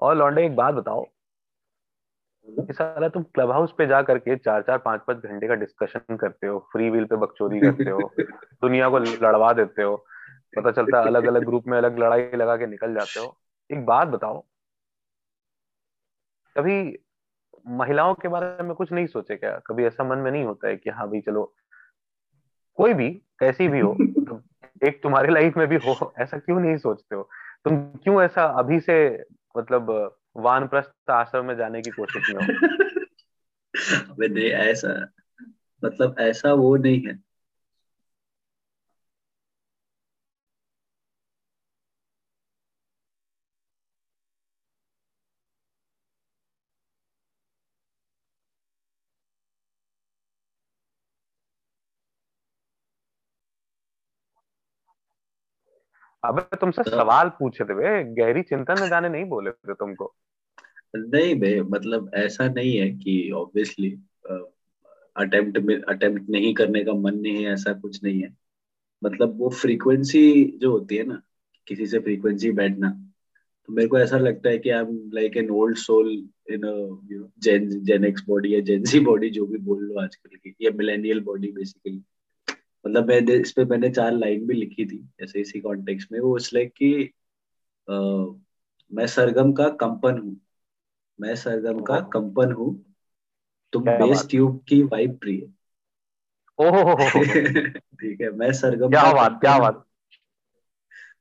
और लौंडे एक बात बताओ। कि साला तुम क्लब हाउस पे जा करके चार चार पाँच पाँच घंटे का डिस्कशन करते हो फ्री व्हील पे बकचोदी करते हो दुनिया को लड़वा देते हो पता चलता है अलग अलग ग्रुप में अलग लड़ाई लगा के निकल जाते हो। एक बात बताओ कभी महिलाओं के बारे में कुछ नहीं सोचे क्या? कभी ऐसा मन में नहीं होता है कि हाँ भाई चलो कोई भी कैसी भी हो तो एक तुम्हारी लाइफ में भी हो ऐसा क्यों नहीं सोचते हो? तुम क्यों ऐसा अभी से मतलब वानप्रस्थ आश्रम में जाने की कोशिश में हो। ऐसा मतलब ऐसा वो नहीं है। अबे तुमसे तो, सवाल पूछे थे गहरी चिंतन में जाने नहीं बोले थे तुमको। नहीं बे मतलब ऐसा नहीं है कि ऑब्वियसली अटेम्प्ट में अटेम्प्ट नहीं करने का मन नहीं है ऐसा कुछ नहीं है। मतलब वो फ्रीक्वेंसी जो होती है ना किसी से फ्रीक्वेंसी बैठना तो मेरे को ऐसा लगता है कि I am like an old soul in gen gen X body या जेनसी बॉडी जो भी बोल लो आजकल की या मिलेनियल बॉडी बेसिकली मतलब मैं इस पे मैंने चार लाइन भी लिखी थी ऐसे इसी कॉन्टेक्स्ट में। वो इसलिए कि मैं सरगम का कंपन हूँ। मैं सरगम का कंपन हूँ। तुम बेस ट्यूब की वाइब प्रिय। ठीक है मैं सरगम क्या बात क्या बात।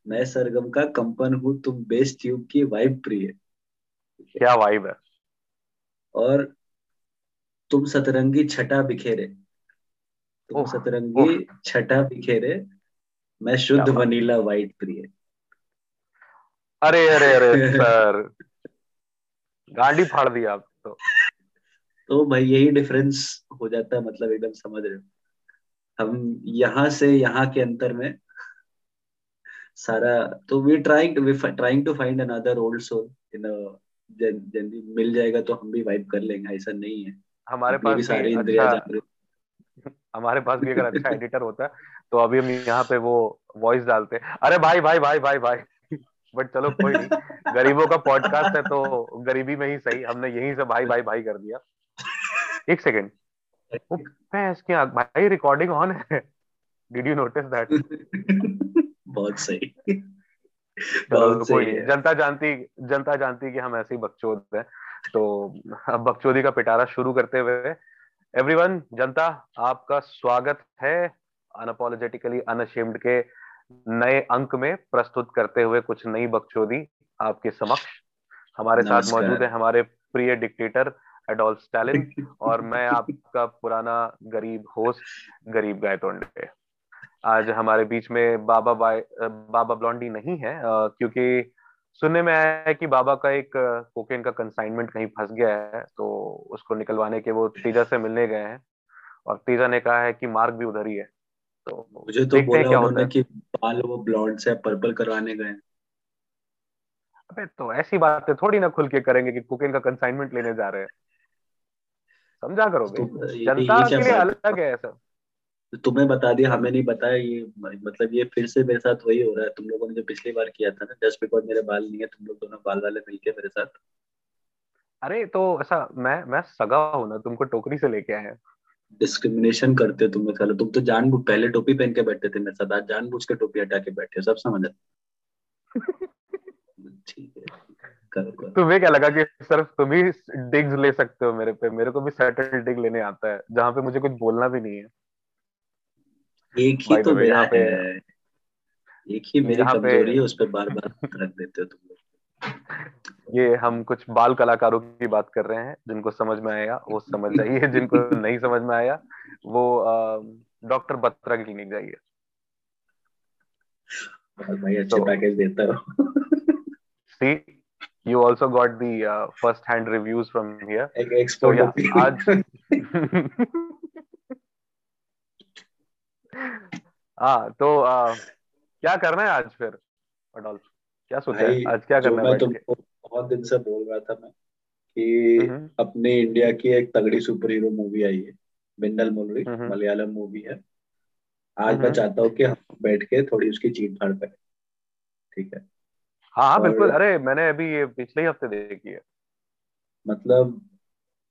मैं सरगम का कंपन हूँ तुम बेस ट्यूब की वाइब प्रिय। क्या वाइब है। और तुम सतरंगी छटा बिखेरे। तुम सतरंगी छटा बिखेरे मैं शुद्ध वनीला वाइट प्रिय। अरे अरे अरे सर। गाड़ी फाड़ दिया आप तो। तो भाई यही डिफरेंस हो जाता है मतलब एकदम समझ रहे हो। हम यहाँ से यहाँ के अंतर में सारा तो we trying we trying to find another old soul in जल्दी मिल जाएगा तो हम भी वाइब कर लेंगे ऐसा नहीं है। हमारे पास भी सारी इंद्रिया अच्छा, हमारे पास भी अगर अच्छा एडिटर होता है तो अभी हम यहाँ पे वो वॉइस डालते। अरे भाई भाई भाई भाई भाई। बट चलो कोई नहीं। गरीबों का पॉडकास्ट है तो गरीबी में ही सही। हमने यहीं से भाई भाई भाई कर दिया। एक सेकेंड इसकी भाई रिकॉर्डिंग ऑन है। डिड यू नोटिस दैट बहुत सही। बहुत कोई नहीं। जनता जानती जनता जानती कि हम ऐसे ही बकचोद हैं। तो अब बकचोदी का पिटारा शुरू करते हुए एवरीवन जनता आपका स्वागत है अनअपोलोजेटिकली अनअशेम्ड के नए अंक में प्रस्तुत करते हुए कुछ नई बकचोदी आपके समक्ष। हमारे साथ मौजूद है हमारे प्रिय डिक्टेटर एडोल्फ स्टालिन और मैं आपका पुराना गरीब होस्ट गरीब गायतोंडे आज हमारे बीच में बाबा बाय बाबा ब्लॉन्डी नहीं है क्योंकि सुनने में आया है कि बाबा का एक कोकेन का कंसाइनमेंट कहीं फंस गया है तो उसको निकलवाने के वो तीजा से मिलने गए हैं और तीजा ने कहा है कि मार्ग भी उधर ही है। तो मुझे तो बोला क्या होता है। कि बाल वो ब्लॉन्ड से पर्पल करवाने गए अबे तो ऐसी बात थोड़ी ना खुल के करेंगे कि कुकिंग का कंसाइनमेंट लेने जा रहे हैं। समझा करोगे? तो जनता के लिए अलग है सब तुम्हें बता दिया हमें नहीं बताया ये मतलब ये फिर से मेरे साथ वही हो रहा है। तुम लोगों ने जो पिछली बार किया था ना जस्ट बिकॉज़ मेरे बाल नहीं है तुम लोग दोनों बाल वाले मिलके मेरे साथ। अरे तो ऐसा मैं मैं सगा हूँ ना तुमको टोकरी से लेके आए डिस्क्रिमिनेशन करते हो तुम्हें साला। तुम तो जान पहले टोपी पहन के बैठे थे मेरे साथ आज जान के टोपी हटा के बैठे सब समझ ठीक है तुम्हें क्या लगा कि सिर्फ़ तुम ही डिग्स ले सकते हो मेरे पे? मेरे को भी सेटल डिग लेने आता है जहाँ पे मुझे कुछ बोलना भी नहीं है। एक ही तो मेरा है। एक ही मेरी कमज़ोरी है उस पर बार बार रख देते हो तुम लोग। ये हम कुछ बाल कलाकारों की बात कर रहे हैं जिनको समझ में आएगा वो समझ जाइए जिनको नहीं समझ में आया वो डॉक्टर बत्रा की क्लिनिक जाइए। भाई अच्छे पैकेज तो देता हो। सी you also got the uh, first hand reviews from here. so आज हाँ तो आ, क्या करना है आज फिर अडोल्फ? क्या सोचा है? आज क्या करना है तुमको बहुत दिन से बोल रहा था मैं कि हम्म। अपने इंडिया की एक तगड़ी सुपर हीरो मूवी आई है बिंडल मुलरी हम्म। मलयालम मूवी है। आज मैं हम्म। चाहता हूँ कि हम बैठ के थोड़ी उसकी चीट फाड़ करें ठीक है? हाँ हाँ बिल्कुल अरे मैंने अभी ये पिछले ही हफ़्ते देखी है। मतलब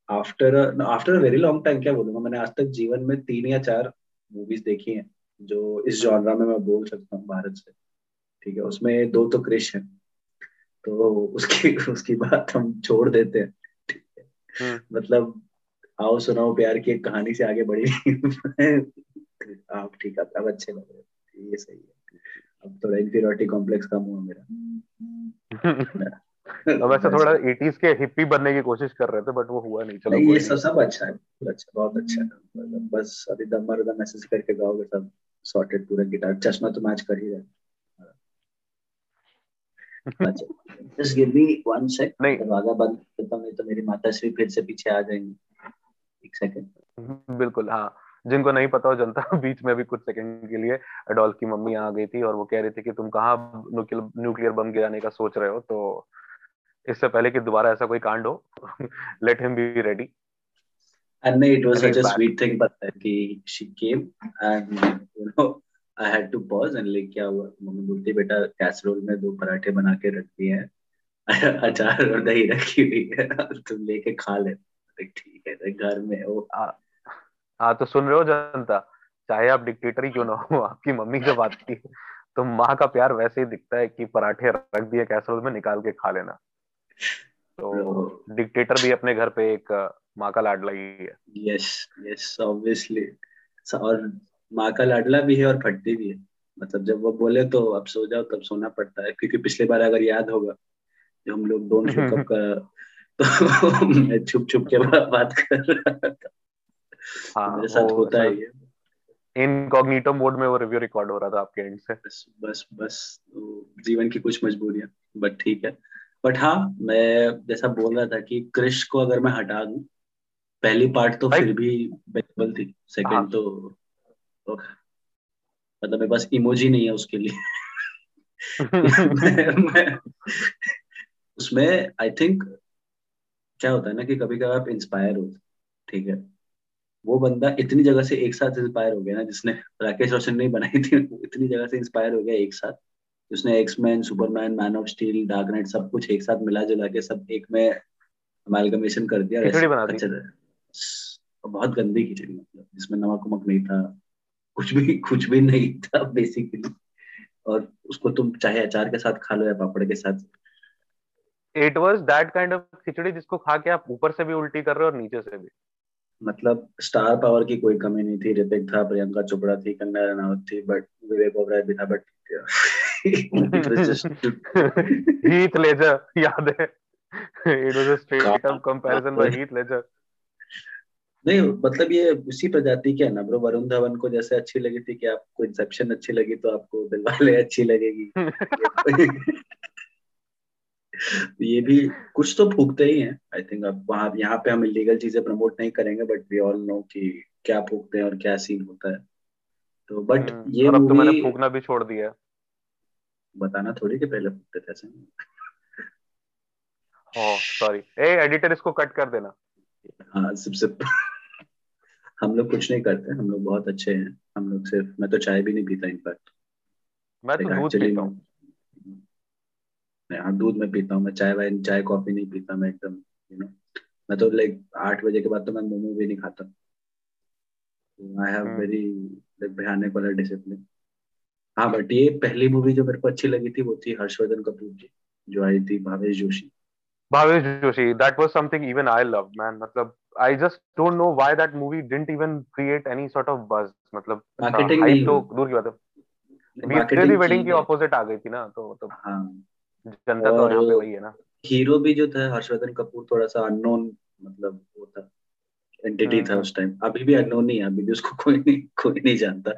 after after very long time क्या बोलूँगा? मैंने आज तक जीवन में तीन या चार मूवीज़ देखी हैं जो इस जॉनरा में मैं बोल सकता हूँ भारत से। ठीक है उसमें दो तो क्रिश है तो उसकी उसकी बात हम छोड़ देते हैं। ठीक है हम्म। मतलब आओ सुनाओ प्यार की एक कहानी से आगे बढ़ी। आप ठीक है अब अच्छे लग रहे ये सही है। अब थोड़ा इन्फीरियोरिटी कॉम्प्लेक्स कम हुआ मेरा अब ऐसा थोड़ा 80s के हिप्पी बनने की कोशिश कर रहे थे बट वो हुआ नहीं चलो नहीं, ये सब सब अच्छा है अच्छा बहुत अच्छा है। बस अभी दम मर दम मैसेज करके गाओगे सब सॉर्टेड पूरा गिटार चश्मा तो मैच कर ही रहा अच्छा just give me one sec दरवाज़ा बंद करता हूँ नहीं तो मेरी माता श्री फिर से पीछे आ जाएँगी। एक सेकंड बिल्कुल हाँ। जिनको नहीं पता हो जनता बीच में भी कुछ सेकंड के लिए अडोल की मम्मी आ गई थी और वो कह रही थी कि तुम कहाँ न्यूक्लियर बम गिराने का सोच रहे हो तो इससे पहले कि दोबारा ऐसा कोई कांड हो let him be ready and it was such a sweet thing but कि she came and you know I had to pause and like क्या हुआ? मम्मी बोलती बेटा कैसरोल में दो पराठे बना के रख दिए हैं। अचार और दही रखी हुई है। तुम लेके खा ले। ठीक है घर में वो हाँ तो सुन रहे हो जनता? चाहे आप डिक्टेटर ही क्यों ना हो आपकी मम्मी जब आती है तो माँ का प्यार वैसे ही दिखता है कि पराठे रख दिए कैसरोल में निकाल के खा लेना। तो डिक्टेटर भी अपने घर पे एक माँ का लाडला ही है। यस यस ऑब्वियसली और माँ का लाडला भी है और फटती भी है। मतलब जब वो बोले तो अब सो जाओ तब सोना पड़ता है। क्योंकि पिछले बार अगर याद होगा जो हम लोग डोंट शुक का तो मैं छुप छुप के बात कर रहा था। हाँ, मेरे साथ होता है ये इनकॉग्निटो मोड में वो रिव्यू रिकॉर्ड हो रहा था आपके एंड से। बस बस बस तो जीवन की कुछ मजबूरियाँ बट ठीक है। बट हाँ मैं जैसा बोल रहा था कि क्रिश को अगर मैं हटा दूँ पहली पार्ट तो फिर भी बेबल थी सेकंड हाँ. तो, तो मतलब मेरे पास इमोजी नहीं है उसके लिए। मैं, मैं, उसमें आई थिंक क्या होता है ना कि कभी कभी आप इंस्पायर हो ठीक है? वो बंदा इतनी जगह से एक साथ इंस्पायर हो गया ना जिसने राकेश रोशन ने बनाई थी इतनी जगह से इंस्पायर हो गया एक साथ। उसने X man Superman man of steel dark knight सब कुछ एक साथ मिला जुला के सब एक में अमेलगमेशन कर दिया। खिचड़ी बना दी। बहुत गंदी खिचड़ी मतलब जिसमें नमक वमक नहीं था कुछ भी कुछ भी नहीं था बेसिकली और उसको तुम चाहे अचार के साथ खा लो या पापड़ के साथ। It was that kind of khichdi जिसको खा के आप ऊपर से भी उल्टी कर रहे हो और नीचे से भी। मतलब स्टार पावर की कोई कमी नहीं थी। ऋतिक था प्रियंका चोपड़ा थी कंगना रनावत थी बट विवेक ओबराय भी था बट Heath Ledger याद है। It was a straight up comparison by Heath Ledger नहीं मतलब ये उसी प्रजाति के है ना ब्रो वरुण धवन को जैसे अच्छी लगी थी कि आपको इंसेप्शन अच्छी लगी तो आपको दिलवाले अच्छी लगेगी। ये भी कुछ तो फूकते ही हैं। आई थिंक अब वहाँ यहाँ पे हम इलीगल चीज़ें प्रमोट नहीं करेंगे बट वी ऑल नो कि क्या फूकते हैं और क्या सीन होता है। तो बट हम्म, ये अब तो मैंने फूकना भी छोड़ दिया। बताना थोड़ी कि पहले फूकते थे ऐसे सॉरी ए एडिटर इसको कट कर देना। हाँ सबसे हम लोग कुछ नहीं करते हम लोग बहुत अच्छे हैं। हम लोग सिर्फ़ मैं तो चाय भी नहीं पीता इनफैक्ट मैं तो दूध पीता हूँ। हाँ दूध में पीता हूँ। मैं चाय वाय चाय कॉफ़ी नहीं पीता मैं एकदम यू नो मैं तो लाइक आठ बजे के बाद तो मैं मोमो भी नहीं खाता। आई हैव वेरी लाइक भयानक वाला डिसिप्लिन हाँ बट ये पहली मूवी जो मेरे को अच्छी लगी थी वो थी हर्षवर्धन कपूर की जो आई थी Bhavesh Joshi. Bhavesh Joshi that was something even I love man मतलब I just don't know why that movie didn't even create any sort of buzz मतलब मार्केटिंग नहीं तो दूर की बात है। मार्केटिंग वेडिंग की ऑपोजिट आ गई थी ना तो मतलब हाँ। जनता तो यहाँ पे वही है ना। हीरो भी जो था हर्षवर्धन कपूर थोड़ा सा अननोन मतलब वो था एंटिटी था हम्म। उस टाइम अभी भी अननोन नहीं है अभी भी उसको कोई नहीं कोई नहीं जानता।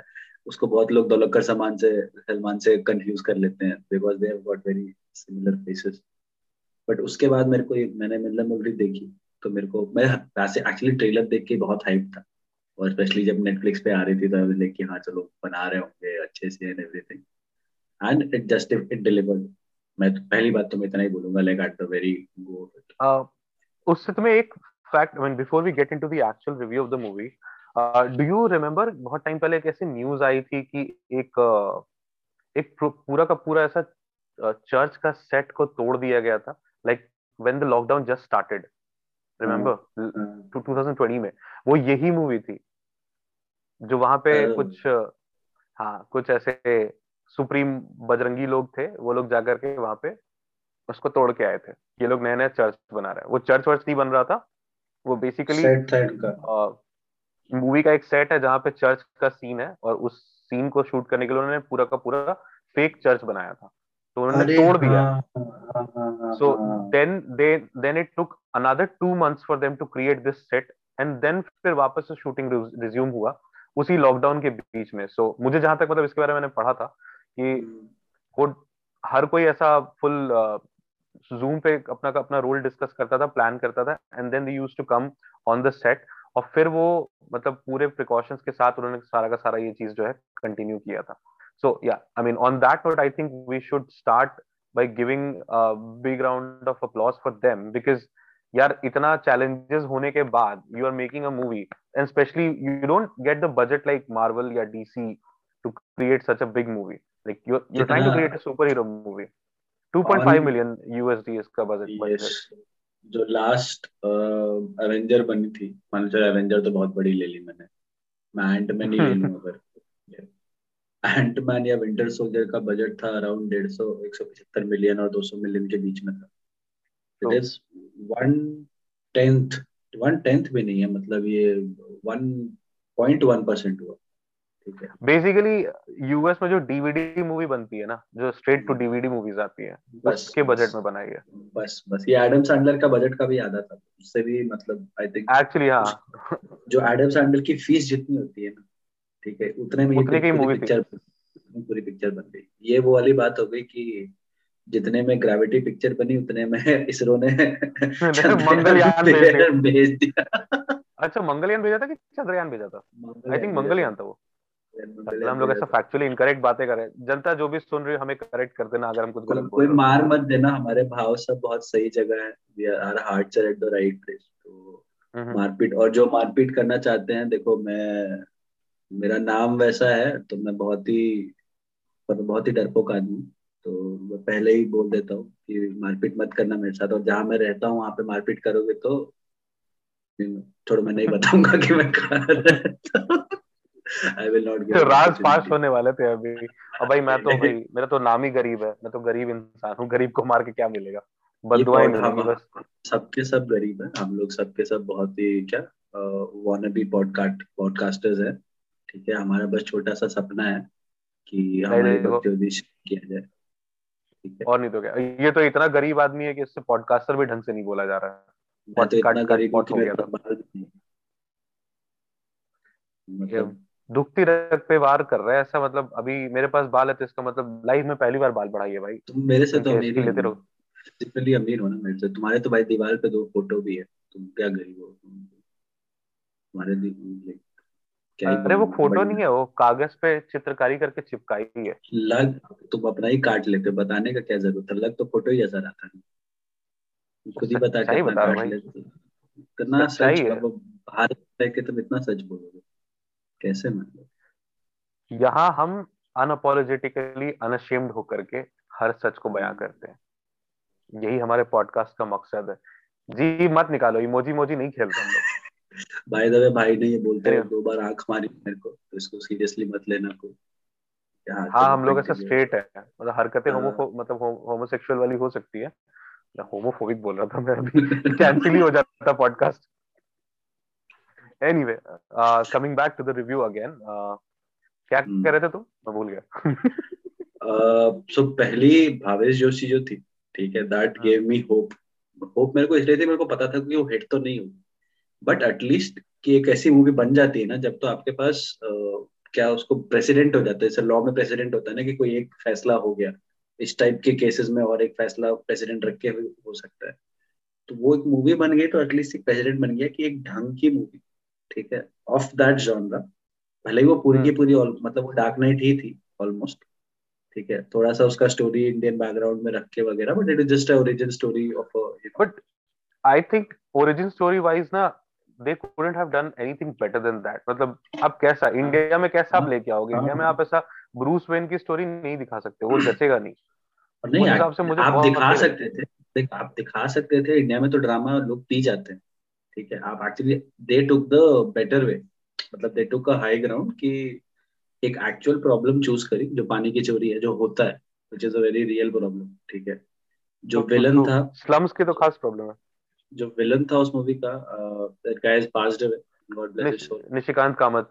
उसको बहुत लोग दौलकर सलमान से सलमान से कंफ्यूज कर लेते हैं because they have got very similar faces but उसके बाद मेरे को मैंने मिलन मूवी देखी तो मेरे को, मैं वैसे एक्चुअली ट्रेलर देख के बहुत हाइप था। और स्पेशली जब नेटफ्लिक्स पे आ रही थी तो मैं देख के हाँ चलो, बना रहे होंगे, अच्छे से and everything and it just it delivered मैं तो पहली बात तो मैं इतना ही बोलूँगा like at the very go उससे तुम्हें एक fact when before we get into the actual review of the movie do you remember बहुत टाइम पहले एक ऐसी न्यूज़ आई थी कि एक एक पूरा का पूरा ऐसा चर्च का सेट को तोड़ दिया गया था like when the lockdown just started remember 2020 में वो यही मूवी थी जो वहाँ पे कुछ हाँ कुछ ऐसे सुप्रीम बजरंगी लोग थे वो लोग जाकर के वहाँ पे उसको तोड़ के आए थे ये लोग नया नया चर्च बना रहे हैं। वो चर्च वर्च नहीं बन रहा था वो बेसिकली मूवी का एक सेट है जहाँ पे चर्च का सीन है और उस सीन को शूट करने के लिए उन्होंने पूरा का पूरा फेक चर्च बनाया था। तो उन्होंने तोड़ दिया। So then they then it took another two months for them to create this set and then फिर वापस से शूटिंग रिज्यूम हुआ उसी लॉकडाउन के बीच में। सो so, मुझे जहाँ तक मतलब इसके बारे में मैंने पढ़ा था कि। वो हर कोई ऐसा फुल जूम uh, पे अपना अपना रोल डिस्कस करता था प्लान करता था and then they used to come on the set और फिर वो मतलब पूरे प्रिकॉशंस के साथ उन्होंने सारा का सारा ये चीज़ जो है कंटिन्यू किया था so yeah I mean on that note I think we should start by giving a big round of applause for them because यार इतना challenges होने के बाद you are making a movie and especially you don't get the budget like Marvel या DC to create such a big movie like you're you're trying to create a superhero movie 2.5 million USD इसका budget yes. जो last Avenger बनी थी मान चलो Avenger तो बहुत बड़ी ले ली मैंने। मैं एंटमैन ही ले लूँ अगर एंटमैन या विंटर सोल्जर का बजट था अराउंड डेढ़ सौ एक सौ पचहत्तर मिलियन और दो सौ मिलियन के बीच में था। It is one tenth one tenth भी नहीं है मतलब ये वन पॉइंट वन परसेंट हुआ। बेसिकली यूएस में जो डीवीडी मूवी बनती है ना जो स्ट्रेट टू डीवीडी मूवीज़ आती है बस उसके बजट में बनाई है। बस बस। ये एडम सैंडलर का बजट का भी आधा था उससे भी मतलब आई थिंक एक्चुअली हाँ। जो एडम सैंडलर की फ़ीस जितनी होती है ना ठीक है उतने में उतने की मूवी पिक्चर पूरी पिक्चर बन गई। ये वो वाली बात हो गई कि जितने में ग्रेविटी पिक्चर बनी उतने में इसरो ने मंगलयान भेज दिया। अच्छा मंगलयान भेजा था कि चंद्रयान भेजा था? आई थिंक मंगलयान था वो। हम लोग ऐसा फैक्चुअली इनकरेक्ट बातें कर जनता जो भी सुन रही है हमें करेक्ट कर देना अगर हम कुछ गलत कोई मार मत देना हमारे भाव सब बहुत सही जगह है। We are hearts are at the right place तो हम्म। मारपीट और जो मारपीट करना चाहते हैं देखो मैं मेरा नाम वैसा है तो मैं बहुत ही मतलब बहुत ही डरपोक आदमी तो मैं पहले ही बोल देता हूँ कि मारपीट मत करना मेरे साथ और जहाँ मैं रहता हूँ वहाँ पे मारपीट करोगे तो थोड़ा मैं नहीं बताऊँगा कि मैं कहा रहता हूँ। आई विल नॉट गेट राज फाश होने वाले थे अभी। अब भाई मैं तो भाई मेरा तो नाम ही गरीब है। मैं तो गरीब इंसान हूँ। गरीब को मार के क्या मिलेगा? बदुआएँ मिलेंगी बस। सबके सब गरीब है। हम लोग सबके सब बहुत ही क्या वानबी पॉडकास्ट पॉडकास्टर्स है। ठीक है? हमारा बस छोटा सा सपना है कि हमारे बच्चों किया जाए। और नहीं तो क्या? ये तो इतना गरीब आदमी है कि इससे पॉडकास्टर भी ढंग से नहीं बोला जा रहा है। मैं तो इतना गरीब हो गया था। मतलब दुखती रग पे वार कर रहा है ऐसा मतलब अभी मेरे पास बाल है तो इसका मतलब लाइफ में पहली बार बाल बढ़ाई है भाई। तुम मेरे से तो अमीर लेते रहो सिंपली अमीर हो ना मेरे से। तुम्हारे तो भाई दीवार पे दो फ़ोटो भी है। तुम क्या गरीब हो? तुम्हारे क्या अरे वो फ़ोटो नहीं है वो कागज़ पे चित्रकारी करके चिपकाई है। लग तुम अपना ही काट लेते बताने का क्या ज़रूरत है? लग तो फ़ोटो ही जैसा रहता है। खुद ही बता के बता रहा भाई। इतना सच भारत रह के तुम इतना सच बोलोगे। कैसे मतलब? यहाँ हम अनअपोलोजेटिकली अनशेम्ड होकर के हर सच को बयां करते हैं। यही हमारे पॉडकास्ट का मकसद है। जी मत निकालो इमोजी मोजी नहीं खेलते हम लोग। भाई दबे भाई ने ये बोलते हैं दो बार आँख मारी मेरे को। तो इसको सीरियसली मत लेना को हाँ हम लोग ऐसा स्ट्रेट है। मतलब हरकतें होमो हाँ। मतलब होमोसेक्सुअल वाली हो सकती है। होमोफोबिक बोल रहा था मैं अभी कैंसिल ही हो जाता podcast anyway uh, coming back to the review again uh, क्या hmm. कर रहे थे तुम? मैं भूल गया। सो uh, पहली भावेश जोशी जो थी ठीक है that gave me hope hope मेरे को इसलिए थी मेरे को पता था कि वो हिट तो नहीं होगी बट एटलीस्ट कि एक ऐसी मूवी बन जाती है ना जब तो आपके पास uh, क्या उसको प्रेसिडेंट हो जाता है जैसे लॉ में प्रेसिडेंट होता है ना कि कोई एक फैसला हो गया। इस टाइप के केसेस में और एक फैसला प्रेसिडेंट रख के हो सकता है। तो वो एक मूवी बन गई तो एटलीस्ट एक प्रेसिडेंट बन गया कि एक ढंग की मूवी ठीक है ऑफ़ दैट जॉनरा भले ही वो पूरी की हम्म। पूरी मतलब वो डार्क नाइट ही थी ऑलमोस्ट ठीक है थोड़ा सा उसका स्टोरी इंडियन बैकग्राउंड में रख के वगैरह but it is just origin story of but I think origin story wise ना they couldn't have done anything better than that मतलब अब कैसा इंडिया में कैसा आप हाँ। लेके आओगे? इंडिया में हाँ। आप ऐसा ब्रूस वेन की स्टोरी नहीं दिखा सकते वो जचेगा नहीं। और नहीं हिसाब से मुझे आप दिखा सकते थे देख आप दिखा सकते थे इंडिया में तो ड्रामा लोग पी जाते हैं। ठीक है आप actually they took the better way मतलब they took a high ground कि एक एक्चुअल प्रॉब्लम चूज़ करी जो पानी की चोरी है जो होता है which is a very real problem ठीक है। जो विलन तो, था स्लम्स की तो खास प्रॉब्लम है। जो विलन था उस मूवी का that guy is passed away God bless his soul Nishikant Kamath.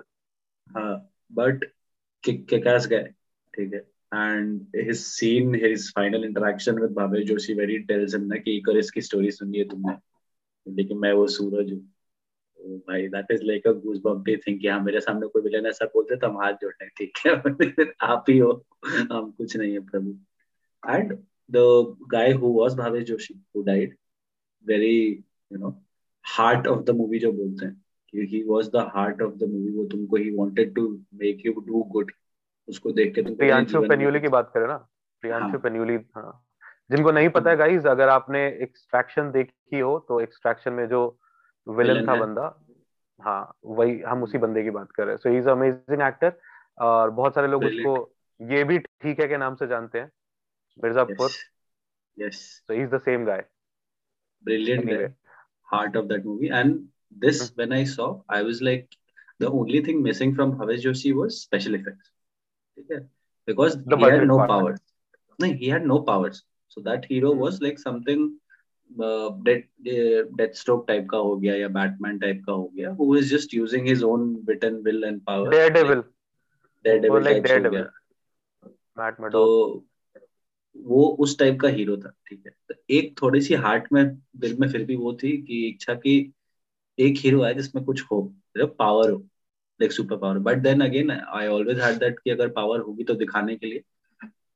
हाँ बट किक-आस गाय ठीक है। And his scene his final interaction with Bhave Joshi very tales him ना कि एक और इसकी स्टोरी सुनी है तुमने। लेकिन मैं वो सूरज हूँ तो भाई that is like a goose bumpy thing हाँ मेरे सामने कोई विलेन ऐसा बोलते तो हम हाथ जोड़ते हैं ठीक है? आप ही हो हम कुछ नहीं है प्रभु। And the guy who was Bhavesh Joshi who died very you know heart of the movie जो बोलते हैं कि he was the heart of the movie वो तुमको ही wanted to make you do good उसको देख के तुम प्रियांशु पेन्यूली की बात करें ना? प्रियांशु हाँ. पेन्यूली हाँ। जिनको नहीं पता है गाइस अगर आपने एक्सट्रैक्शन देखी हो तो एक्सट्रैक्शन में जो विलन था बंदा हाँ वही हम उसी बंदे की बात कर रहे हैं। सो इज़ अमेजिंग एक्टर और बहुत सारे लोग उसको ये भी ठीक है के नाम से जानते हैं Mirzapur. Same guy brilliant guy heart of that movie and this when I saw I was like the only thing missing from Bhavesh Joshi was special effects ठीक है? Because he had no powers नहीं he had no powers so that hero was like something death Deathstroke type का हो गया या Batman type का हो गया who is just using his own wit and will and power. Daredevil. Daredevil like daredevil. Matt तो वो उस टाइप का हीरो था ठीक है। तो एक थोड़ी सी हार्ट में दिल में फिर भी वो थी कि इच्छा की एक हीरो है जिसमें कुछ हो पावर हो like super power but then again I always had that कि अगर पावर होगी तो दिखाने के लिए।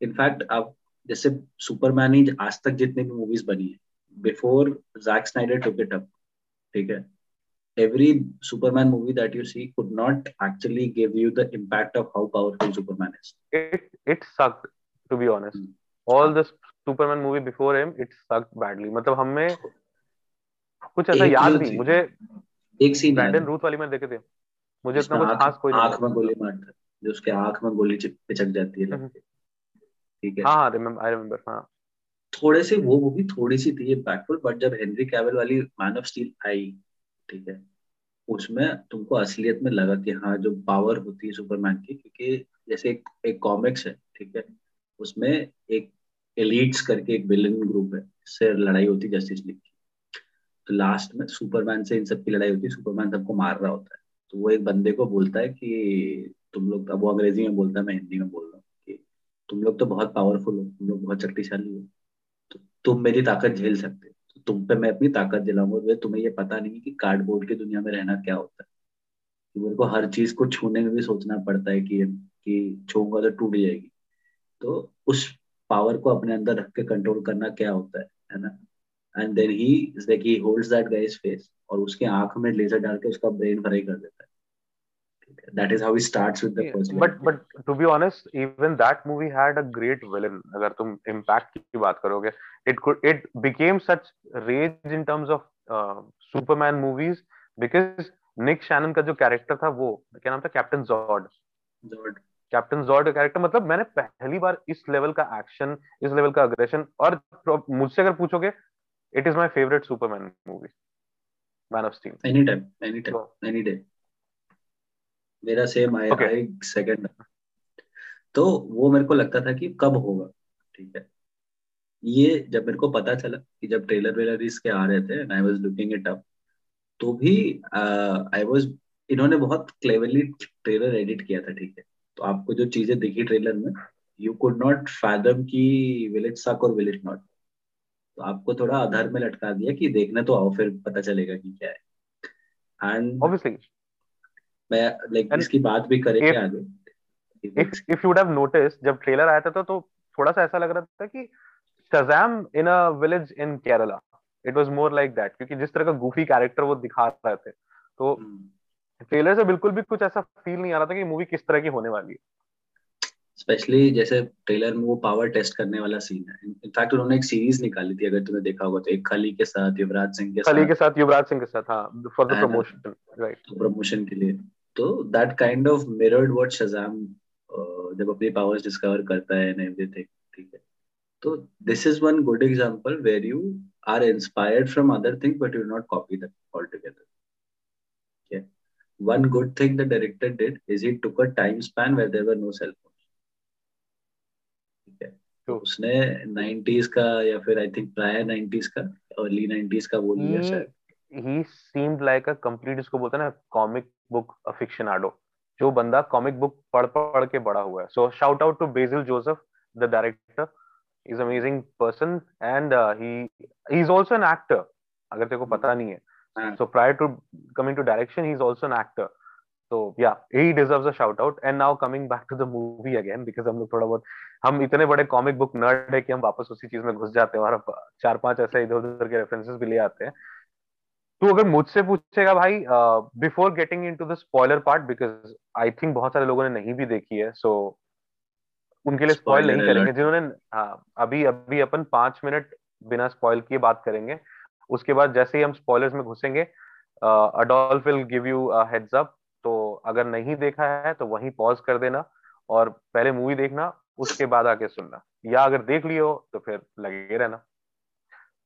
इनफैक्ट आप जैसे सुपरमैन ही आज तक जितनी भी मूवीज़ बनी है before Jack Snyder took it up ठीक है? Every Superman movie that you see could not actually give you the impact of how powerful Superman is it it suck to be honest all the Superman movie before him it suck badly मतलब हमें कुछ ऐसा याद नहीं मुझे एक scene Brandon Routh वाली मैंने देखे थे। मुझे इतना कुछ खास कोई आँख में गोली मारता जो उसके आँख में गोली चिपक जाती है हम्म। ठीक है। हाँ हाँ रिमेम्बर आई रिमेम्बर हाँ। थोड़े से वो मूवी थोड़ी सी थी इम्पैक्टफुल बट जब हेनरी कैवल वाली मैन ऑफ़ स्टील आई ठीक है उसमें तुमको असलियत में लगा कि हाँ जो पावर होती है सुपरमैन की क्योंकि जैसे एक, एक कॉमिक्स है ठीक है उसमें एक एलिट्स करके एक विलन ग्रुप है इससे लड़ाई होती है जस्टिस लीग की। तो लास्ट में सुपरमैन से इन सब की लड़ाई होती है सुपरमैन सबको मार रहा होता है। तो वो एक बंदे को बोलता है कि तुम लोग अब वो अंग्रेज़ी में बोलता है मैं हिंदी में बोल तुम लोग तो बहुत पावरफुल हो, तुम लोग बहुत शक्तिशाली हो। तो तुम मेरी ताकत झेल सकते तो तुम पे मैं अपनी ताकत दिलाऊँगा तुम्हें ये पता नहीं कि कार्डबोर्ड की दुनिया में रहना क्या होता है। कि मेरे को हर चीज़ को छूने में भी सोचना पड़ता है कि कि छूँगा तो टूट जाएगी। तो उस पावर को अपने अंदर रख के कंट्रोल करना क्या होता है है ना? And then he he holds that guy's face और उसके आँख में लेजर डाल के उसका ब्रेन फ्राई कर देता है। That is how he starts with the first but but to be honest even that movie had a great villain agar tum impact ki baat karoge it could it became such rage in terms of uh, superman movies because Nick Shannon का जो character था वो क्या नाम था captain जॉर्ड जॉर्ड captain जॉर्ड का character मतलब मैंने पहली बार इस लेवल का एक्शन इस लेवल का अग्रेशन और मुझसे अगर पूछोगे it is my favourite Superman movie man of steel any time any time any day मेरा सेम आई आई सेकंड तो वो मेरे को लगता था कि कब होगा ठीक है? ये जब मेरे को पता चला कि जब ट्रेलर वेलर इसके आ रहे थे I was looking it up तो भी आई वाज इन्होंने बहुत क्लेवरली ट्रेलर एडिट किया था ठीक है? तो आपको जो चीज़ें दिखी ट्रेलर में यू कुड नॉट फैदम की विल इट सक और विल इट नॉट तो आपको थोड़ा आधार में लटका दिया कि देखने तो आओ फिर पता चलेगा कि क्या है। एंड ऑब्वियसली मैं लाइक इसकी बात भी करेंगे आगे? If you would have noticed जब ट्रेलर आया था तो, तो थोड़ा सा ऐसा लग रहा था कि Shazam in a village in Kerala it was more like that क्योंकि जिस तरह का गुफी कैरेक्टर वो दिखा रहे थे। तो ट्रेलर hmm. से बिल्कुल भी कुछ ऐसा फील नहीं आ रहा था कि मूवी किस तरह की होने वाली है। स्पेशली जैसे ट्रेलर में वो पावर टेस्ट करने वाला सीन है। इनफैक्ट उन्होंने एक सीरीज़ निकाली थी अगर तुमने देखा होगा तो एक खली के साथ युवराज सिंह के साथ। खली के साथ युवराज सिंह के साथ हाँ for the promotion right promotion के लिए। तो that kind of mirrored what Shazam जब अपनी पावर्स डिस्कवर करता है एंड एवरीथिंग ठीक है। तो this is one good example where you are inspired from other thing but you not copy that all together one good thing the director did is he took a time span where there were no cell phones. ठीक है। तो उसने 90s का या फिर I think prior 90s का early 90s का बोल लिया शायद। He seemed like a complete इसको बोलते हैं ना कॉमिक बुक अफिक्शनाडो जो बंदा कॉमिक बुक पढ़ पढ़ के बड़ा हुआ है। So shout out to Basil Joseph the director is amazing person and he he is also an actor अगर तेरे को पता नहीं है। So prior to coming to direction he is also an actor तो yeah he deserves a shout out and now coming back to the movie again because हम लोग थोड़ा बहुत हम इतने बड़े कॉमिक बुक नर्ड है कि हम वापस उसी चीज़ में घुस जाते हैं और चार पाँच ऐसे इधर उधर के रेफरेंसेस भी ले आते हैं। तू अगर मुझसे पूछेगा भाई before getting into the spoiler part because I think बहुत सारे लोगों ने नहीं भी देखी है सो so, उनके लिए स्पॉइल नहीं करेंगे। जिन्होंने हाँ अभी अभी अपन पाँच मिनट बिना स्पॉइल किए बात करेंगे। उसके बाद जैसे ही हम स्पॉयलर्स में घुसेंगे Adolf will give you heads up अगर नहीं देखा है तो वहीं पॉज कर देना और पहले मूवी देखना उसके बाद आके सुनना। या अगर देख लियो तो फिर लगे रहना।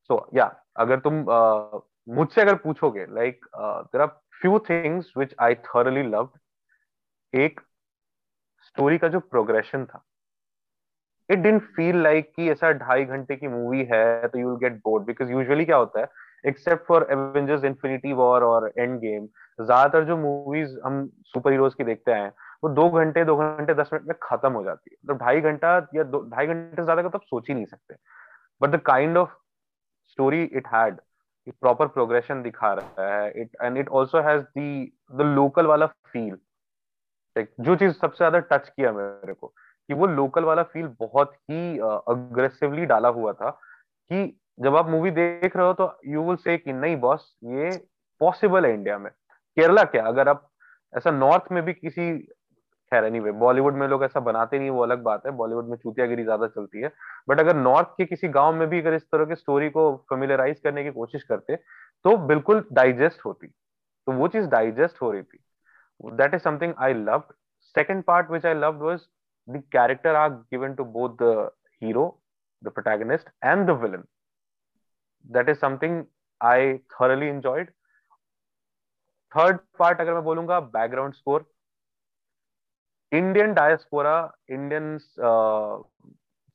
सो so, या yeah, अगर तुम uh, मुझसे अगर पूछोगे like there are few things which I thoroughly love एक स्टोरी का जो प्रोग्रेशन था। इट डिंट फील लाइक कि ऐसा ढाई घंटे की मूवी है तो you will get bored because usually क्या होता है except for Avengers Infinity War और एंड गेम ज़्यादातर जो मूवीज़ हम सुपर हीरोज की देखते हैं वो दो घंटे दो घंटे दस मिनट में खत्म हो जाती है। मतलब ढाई घंटा या दो ढाई घंटे से ज़्यादा का तो सोच ही नहीं सकते। But the kind of story it had proper progression दिखा रहा है। It and it also has the local वाला फील जो चीज़ सबसे ज़्यादा टच किया मेरे को कि वो लोकल वाला फील बहुत ही अग्रेसिवली uh, डाला हुआ था कि जब आप मूवी देख रहे हो तो यू विल से कि नहीं बॉस ये पॉसिबल है इंडिया में। केरला क्या? अगर आप ऐसा नॉर्थ में भी किसी, खैर एनीवे बॉलीवुड में लोग ऐसा बनाते नहीं, वो अलग बात है। बॉलीवुड में चूतियागिरी ज़्यादा चलती है। बट अगर नॉर्थ के किसी गाँव में भी अगर इस तरह की स्टोरी को फेमिलराइज करने की कोशिश करते तो बिल्कुल डाइजेस्ट होती। तो वो चीज़ डाइजेस्ट हो रही थी। That is something I love second part which I love the character are given to both the hero the protagonist and the villain that is something I thoroughly enjoyed third part अगर मैं बोलूँगा background score Indian diaspora Indian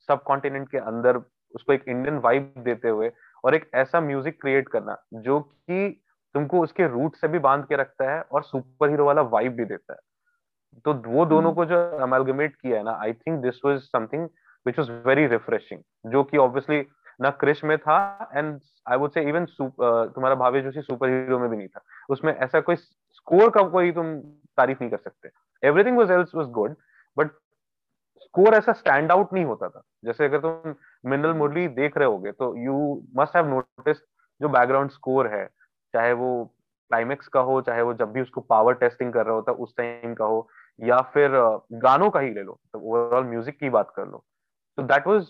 subcontinent के अंदर उसको एक Indian vibe देते हुए और एक ऐसा म्यूज़िक क्रिएट करना जो कि तुमको उसके रूट से भी बाँध के रखता है और सुपर हीरो वाला वाइब भी देता है। तो वो दोनों hmm. को जो अमेलगमेट किया है ना I think this was something which was very refreshing जो कि ऑब्वियसली ना क्रिश में था and I would say even तुम्हारा भावे जोशी सुपर हीरो में भी नहीं था। उसमें ऐसा कोई स्कोर का कोई तुम तारीफ़ नहीं कर सकते। Everything was else was good but score ऐसा स्टैंड आउट नहीं होता था। जैसे अगर तुम मिनरल मुरली देख रहे होगे तो यू मस्ट हैव नोटिस जो बैकग्राउंड स्कोर है, चाहे वो क्लाइमेक्स का हो, चाहे वो जब भी उसको पावर टेस्टिंग कर रहा होता उस टाइम का हो, या फिर गानों का ही ले लो तो ओवरऑल म्यूज़िक की बात कर लो। तो that was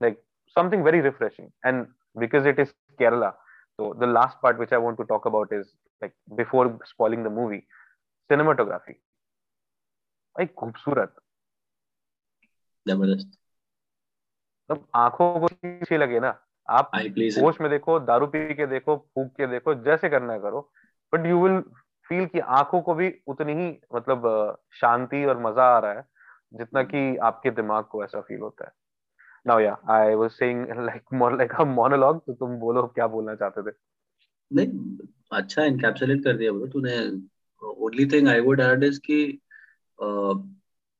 like something very refreshing and because it is Kerala so the last part which i want to talk about is like before spoiling the movie cinematography. भाई खूबसूरत ज़बरदस्त अब आँखों को अच्छी लगे ना आप होश में देखो दारू पी के देखो फूक के देखो जैसे करना करो बट यू विल फील कि आँखों को भी उतनी ही मतलब शांति और मज़ा आ रहा है जितना कि आपके दिमाग को ऐसा फील होता है now yeah I was saying like more like a monologue तो तुम बोलो क्या बोलना चाहते थे? नहीं अच्छा इनकैप्सुलेट कर दिया ब्रो तूने। Only thing I would add is कि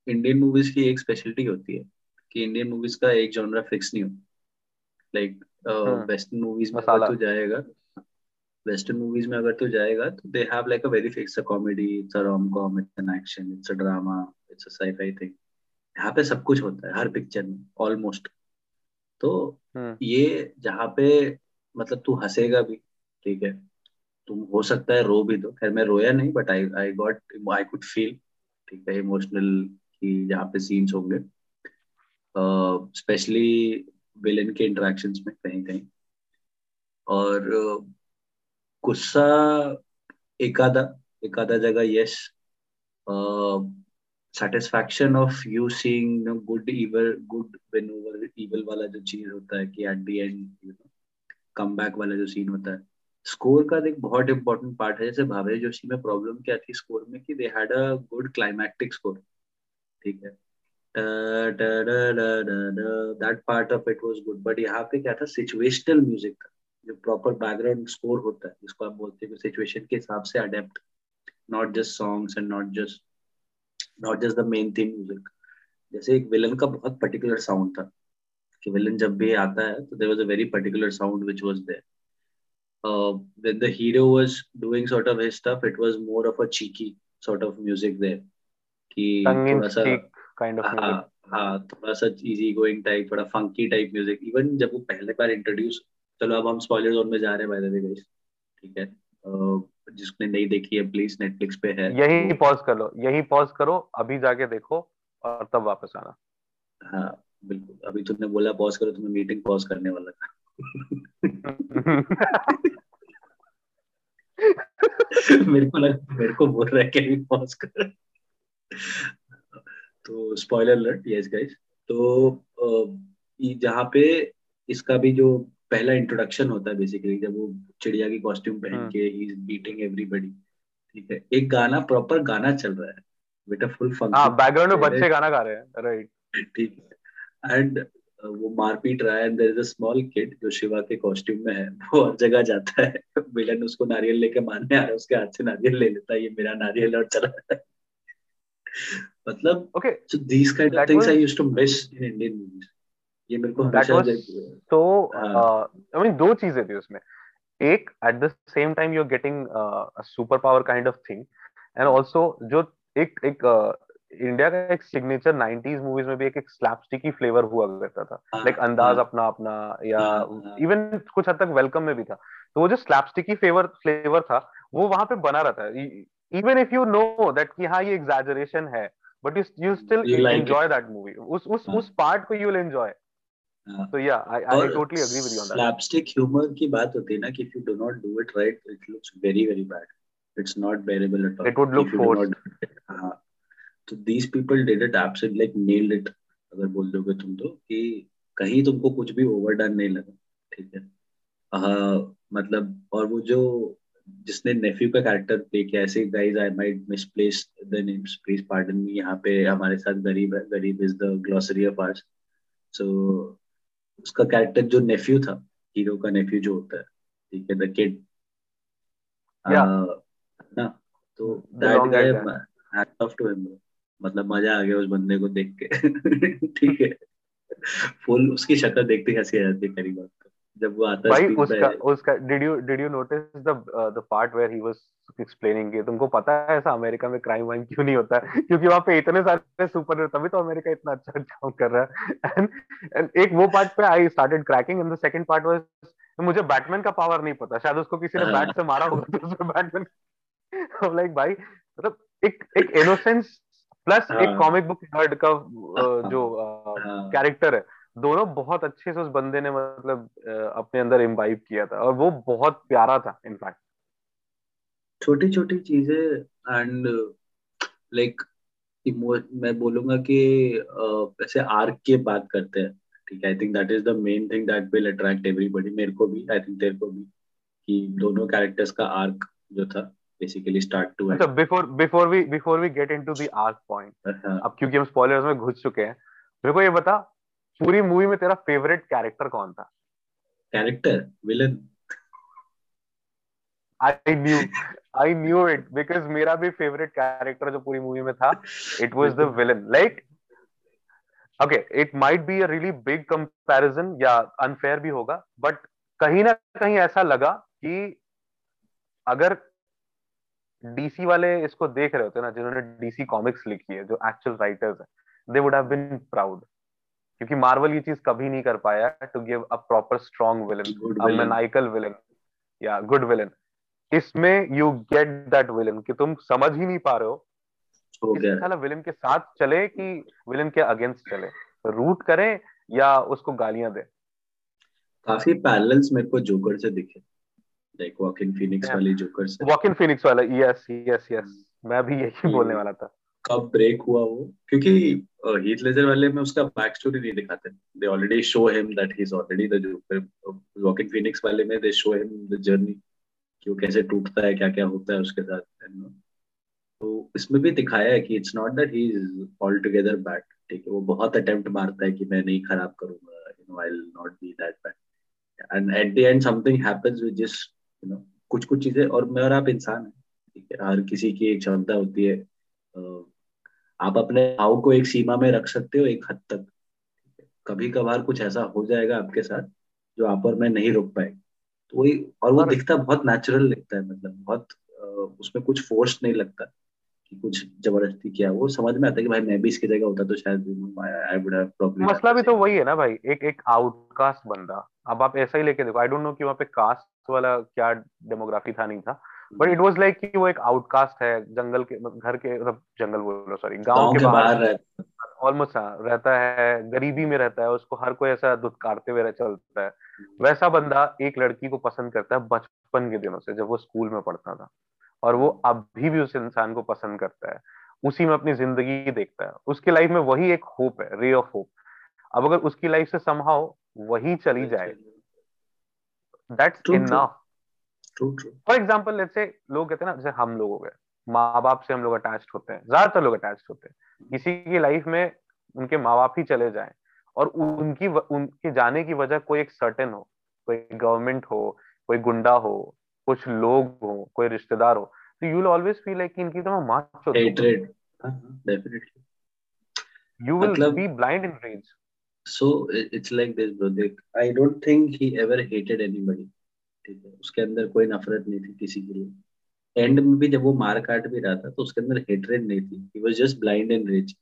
इंडियन मूवीज़ की एक स्पेशलिटी होती है कि इंडियन मूवीज़ का एक जॉनरा फिक्स नहीं हो। लाइक वेस्टर्न मूवीज़ में अगर तू जाएगा वेस्टर्न मूवीज़ में अगर तू जाएगा तो they have like a very fix a comedy it's a rom com it's an action it's a drama it's a sci fi thing यहाँ पे सब कुछ होता है हर पिक्चर में ऑलमोस्ट तो hmm. ये जहाँ पे मतलब तू हंसेगा भी ठीक है? तुम हो सकता है रो भी दो। खैर मैं रोया नहीं but I I got I could feel ठीक है इमोशनल की जहाँ पे सीन्स होंगे। स्पेशली uh, विलेन के इंटरेक्शन में कहीं कहीं। और गुस्सा एक आधा एक आधा जगह यश of of you know, good evil good win over evil वाला जो चीज़ होता है कि at the end you know come back वाला जो सीन होता है। स्कोर का एक बहुत इंपॉर्टेंट पार्ट है। जैसे भावे जोशी में प्रॉब्लम क्या थी स्कोर में कि they had a good climactic score ठीक है। That part of it was good but यहाँ पे क्या था? सिचुएशनल म्यूज़िक था। जो प्रॉपर बैकग्राउंड स्कोर होता है जिसको आप बोलते हैं सिचुएशन के हिसाब से adept not just songs and not just not just the main theme music जैसे एक विलन का बहुत पर्टिकुलर साउंड था कि विलन जब भी आता है तो there was a very particular sound which was there uh, when the hero was doing sort of his stuff it was more of a cheeky sort of music there कि थोड़ा सा kind of हाँ हाँ थोड़ा सा easy going type थोड़ा funky type music even जब वो पहले बार इंट्रोड्यूस चलो अब हम स्पॉइलर जोन में जा रहे हैं बाय द ठीक है? जिसने नहीं देखी है प्लीज़ नेटफ्लिक्स पे है। यही पॉज कर लो यही पॉज करो अभी जाके देखो और तब वापस आना। हाँ बिल्कुल। अभी तुमने बोला पॉज करो तो मैं मीटिंग पॉज करने वाला था। मेरे को लगा मेरे को बोल रहा है कि अभी पॉज कर। तो स्पॉइलर अलर्ट यस गाइस तो जहाँ पे इसका भी जो पहला इंट्रोडक्शन होता है बेसिकली जब वो चिड़िया की कॉस्ट्यूम पहन हम्म। के ही इज़ बीटिंग एवरीबॉडी ठीक है? एक गाना प्रॉपर गाना चल रहा है बेटा फुल फ़ंक्शन हाँ बैकग्राउंड में बच्चे गाना गा रहे हैं राइट ठीक है। एंड वो मारपीट रहा है and there is a small kid जो शिवा के कॉस्ट्यूम में है वो हर जगह जाता है। विलन उसको नारियल लेके मारने आ रहा है उसके हाथ से नारियल ले लेता है ये मेरा नारियल और चला जाता है मतलब okay so these kind of things I used to miss in Indian movies ये मेरे को हमेशा तो आई मीन दो चीज़ें थी उसमें। एक at the same time you are getting super power kind of thing and also जो एक एक इंडिया का एक सिग्नेचर 90s मूवीज़ में भी एक एक स्लैपस्टिकी फ्लेवर हुआ करता था। लाइक हाँ, अंदाज हाँ। अपना अपना या इवन हाँ, कुछ हद तक वेलकम में भी था। तो वो जो स्लैपस्टिकी फ्लेवर फ्लेवर था वो वहाँ पे बना रहता है। Even if you know that कि हाँ ये एग्जैजरेशन है but you you still enjoy that movie उस उस उस पार्ट को यू विल एंजॉय तो या I I totally agree with you on that slapstick humour की बात होती है ना कि if you do not do it right it looks very very bad it's not bearable at all it would look forced हाँ। तो these people did it absolutely like nailed it अगर बोल दोगे तुम तो कि कहीं तुमको कुछ भी ओवरडन नहीं लगा ठीक है? uh, मतलब और वो जो जिसने नेफ्यू का कैरेक्टर प्ले किया ऐसे guys I might misplace the names please pardon me यहाँ पे हमारे साथ गरीब है गरीब is the glossary of arts so उसका कैरेक्टर जो नेफ्यू था हीरो का नेफ्यू जो होता है ठीक है द किड ना तो that guy hats off to him मतलब मज़ा आ गया उस बंदे को देख के। ठीक है। फुल उसकी शक्ल देखते हँसी आ जाती है पहली बात तो। जब वो आता भाई उसका उसका did you did you notice the the part where he was explaining कि तुमको पता है ऐसा अमेरिका में क्राइम वाइम क्यों नहीं होता? क्योंकि वहाँ पे इतने सारे सुपर तभी तो अमेरिका इतना अच्छा काम कर रहा है। एंड एंड एक वो पार्ट पे I started cracking and the second part was मुझे बैटमैन का पावर नहीं पता। शायद उसको किसी ने बैट हाँ। से मारा होगा तो उसमें बैटमैन लाइक भाई मतलब एक एक इनोसेंस प्लस एक कॉमिक बुक नर्ड का जो कैरेक्टर हाँ। दोनों बहुत अच्छे से उस बंदे ने मतलब अपने अंदर इम्बाइब किया था और वो बहुत प्यारा था इनफैक्ट छोटी छोटी चीज़ें एंड लाइक मैं बोलूँगा कि ऐसे आर्क की बात करते हैं ठीक है? I think that is the main thing that will attract everybody मेरे को भी आई थिंक तेरे को भी कि दोनों कैरेक्टर्स का आर्क जो था बेसिकली स्टार्ट टू अच्छा before before we before we get into the arc point अब क्योंकि हम स्पॉयलर्स में घुस चुके हैं मेरे को ये बता पूरी मूवी में तेरा फेवरेट कैरेक्टर कौन था? Character villain I knew I knew it because मेरा भी फेवरेट कैरेक्टर जो पूरी मूवी में था it was the villain like okay it might be a really big comparison या अनफेयर भी होगा बट कहीं ना कहीं ऐसा लगा कि अगर डीसी वाले इसको देख रहे होते ना जिन्होंने डीसी कॉमिक्स लिखी है जो एक्चुअल राइटर्स है they would have been proud क्योंकि मार्वल ये चीज़ कभी नहीं कर पाया to give a proper strong villain maniacal villain या गुड विलन इसमें यू गेट दैट विलन कि तुम समझ ही नहीं पा रहे हो साला विलन के साथ चले कि विलन के अगेंस्ट चले। तो रूट करें या उसको गालियाँ दे। काफ़ी पैरेलल्स मेरे को जोकर से दिखे। लाइक वॉकिन फिनिक्स वाली जोकर से। वॉकिन फिनिक्स वाला यस यस यस मैं भी यही बोलने वाला था। कब ब्रेक हुआ वो? क्योंकि हीथ लेजर वाले में उसका बैक स्टोरी नहीं दिखाते। They already show him that he is already the Joker walking Phoenix वाले में they show him the journey कि वो कैसे टूटता है क्या क्या होता है उसके साथ तो इसमें भी दिखाया है कि it's not that he is altogether bad ठीक है? वो बहुत अटेम्प्ट मारता है कि मैं नहीं खराब करूँगा you know I will not be that bad and at the end something happens with just you know कुछ कुछ चीज़ें, और मैं और आप इंसान है, ठीक है? हर किसी की एक क्षमता होती है आप अपने भाव को एक सीमा में रख सकते हो एक हद तक। कभी कभार कुछ ऐसा हो जाएगा आपके साथ जो आप और मैं नहीं रोक पाए। तो वही और वो दिखता बहुत नेचुरल दिखता है मतलब बहुत उसमें कुछ फोर्स नहीं लगता कि कुछ ज़बरदस्ती किया वो समझ में आता है कि भाई मैं भी इसकी जगह होता तो शायद आई वुड हैव प्रॉब्लम मसला भी तो वही है ना भाई एक एक आउटकास्ट बंदा। अब आप ऐसा ही लेके देखो आई डोंट नो कि वहाँ पे कास्ट वाला क्या डेमोग्राफी था नहीं था। बट इट वाज लाइक कि वो एक आउटकास्ट है जंगल के घर के मतलब जंगल बोलो सॉरी गाँव के बाहर ऑलमोस्ट हाँ, रहता है गरीबी में रहता है उसको हर कोई ऐसा दुत्कारते हुए चलता है। वैसा बंदा एक लड़की को पसंद करता है बचपन के दिनों से जब वो स्कूल में पढ़ता था। और वो अभी भी उस इंसान को पसंद करता है। उसी में अपनी ज़िंदगी देखता है। उसकी लाइफ में वही एक होप है रे ऑफ़ होप अब अगर उसकी लाइफ से समहाउ वही चली जाए that's enough for example let's say लोग कहते हैं ना जैसे हम लोग हो गए माँ बाप से हम लोग अटैच होते हैं ज़्यादातर लोग अटैच्ड होते हैं। किसी की लाइफ में उनके माँ बाप ही चले जाए और उनकी उनके जाने की वजह कोई एक सर्टेन हो कोई गवर्नमेंट हो कोई गुंडा हो कुछ लोग हो कोई रिश्तेदार हो तो you will always feel like इनकी तो मैं मार हेट्रेड डेफिनेटली you will मतलब, be blind in rage so it's like this bro. I don't think he ever hated anybody. ठीक है उसके अंदर कोई नफरत नहीं थी किसी के लिए। एंड में भी जब वो मार काट भी रहा था तो उसके अंदर हेटरेड नहीं थी। He was just blind and rich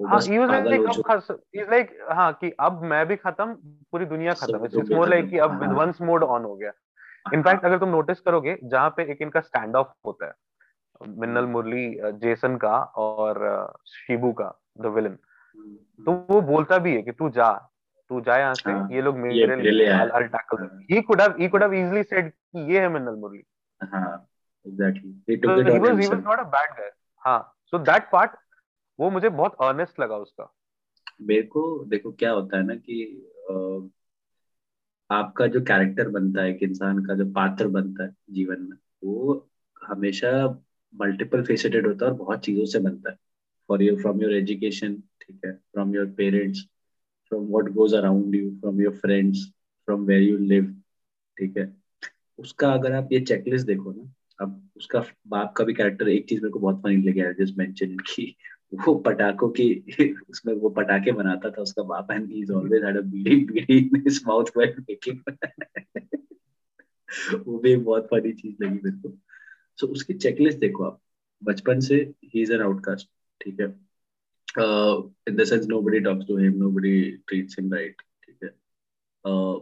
हाँ, like, हाँ कि अब मैं भी खत्म पूरी दुनिया खत्म। इट्स मोर लाइक कि अब विध्वंस मोड ऑन हो गया। इनफैक्ट हाँ। अगर तुम नोटिस करोगे जहाँ पे एक इनका स्टैंड ऑफ़ होता है मिन्नल मुरली जेसन का और शिबू का द विलन हम्म। तो वो बोलता भी है कि तू जा तू जा यहाँ से हाँ, ये लोग मेरे लिए I tackle could have could have easily said कि ये है मिन्नल मुरली। हाँ ही ही अ हाँ वो मुझे बहुत अर्नेस्ट लगा उसका। मेरे को देखो क्या होता है ना कि आपका जो कैरेक्टर बनता है एक इंसान का जो पात्र बनता है जीवन में वो हमेशा मल्टीपल फेसेटेड होता है और बहुत चीज़ों से बनता है। For your from your education ठीक है from your parents from what goes around you from your friends from where you live ठीक है? उसका अगर आप ये चेकलिस्ट देखो ना अब उसका बाप का भी कैरेक्टर एक चीज़ मेरे को बहुत फनी लगे जस्ट मेंशन कि वो पटाखों की उसमें वो पटाखे बनाता था उसका बाप and he is always had a beedi beedi in his mouth while making वो भी बहुत फनी चीज़ लगी मेरे को। सो so, उसकी चेकलिस्ट देखो आप बचपन से ही इज़ एन आउटकास्ट ठीक है? The sense nobody talks to him nobody treats him right ठीक है uh,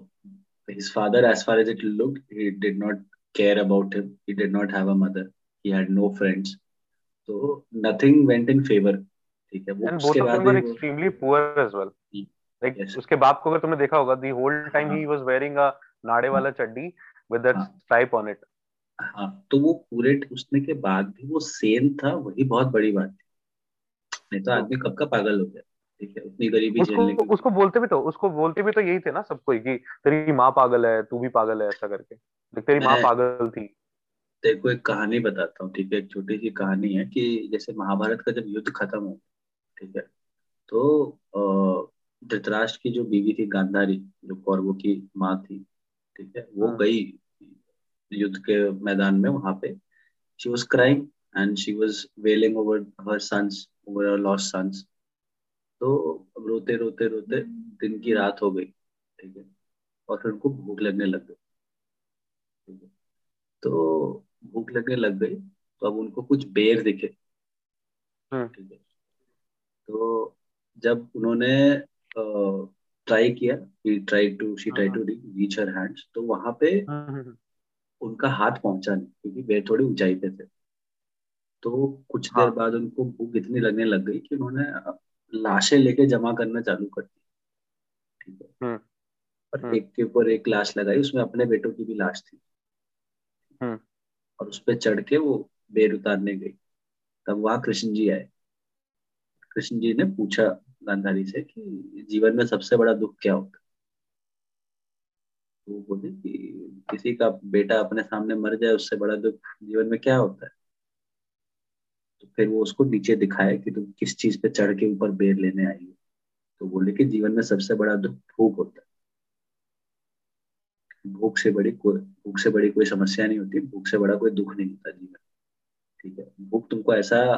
his father as far as it looked he did not care about him. He did not have a mother. He had no friends. तो nothing went in favour ठीक है? वो उसके बाद were extremely poor as well like उसके बाप को अगर तुमने देखा होगा the whole time he was wearing a नाड़े वाला चड्डी with that stripe on it हाँ तो वो पूरे उसने के बाद भी वो सेम था वही बहुत बड़ी बात थी। नहीं तो आदमी कब का पागल हो गया? ठीक है उतनी गरीबी उसको, उसको बोलते भी तो उसको बोलते भी तो यही थे ना सबको कि तेरी माँ पागल है तू भी पागल है ऐसा करके। तेरी माँ पागल थी। देखो एक कहानी बताता हूँ ठीक है? एक छोटी सी कहानी है कि जैसे महाभारत का जब युद्ध खत्म हो ठीक है? तो धृतराष्ट्र की जो बीवी थी गांधारी जो कौरवों की माँ थी ठीक है? वो हाँ। गई युद्ध के मैदान में वहाँ पे। She was crying and she was wailing over her sons over her lost sons तो रोते रोते रोते दिन की रात हो गई ठीक है? और फिर उनको भूख लगने लग गई ठीक है? तो भूख लगने लग गई तो अब उनको कुछ बेर दिखे हाँ। ठीक है? तो जब उन्होंने ट्राई किया try to she try to reach her hands तो वहाँ पे हाँ, हाँ, उनका हाथ पहुँचा नहीं क्योंकि बेर थोड़ी ऊंचाई पे थे। तो कुछ देर बाद उनको भूख इतनी लगने लग गई कि उन्होंने लाशें लेके जमा करना चालू कर दी। ठीक है। और एक के ऊपर एक लाश लगाई उसमें अपने बेटों की भी लाश थी। और उस पर चढ़ के वो बेर उतारने गई। तब वहाँ कृष्ण जी आए। कृष्ण जी ने पूछा गांधारी से कि जीवन में सबसे बड़ा दुख क्या होता? वो बोले कि किसी का बेटा अपने सामने मर जाए उससे बड़ा दुख जीवन में क्या होता है? तो फिर वो उसको नीचे दिखाया कि तुम किस चीज़ पे चढ़ के ऊपर बेर लेने आई हो। तो बोले कि जीवन में सबसे बड़ा दुख भूख होता है। भूख से बड़ी कोई भूख से बड़ी कोई समस्या नहीं होती, भूख से बड़ा कोई दुख नहीं होता जीवन। ठीक है? भूख तुमको ऐसा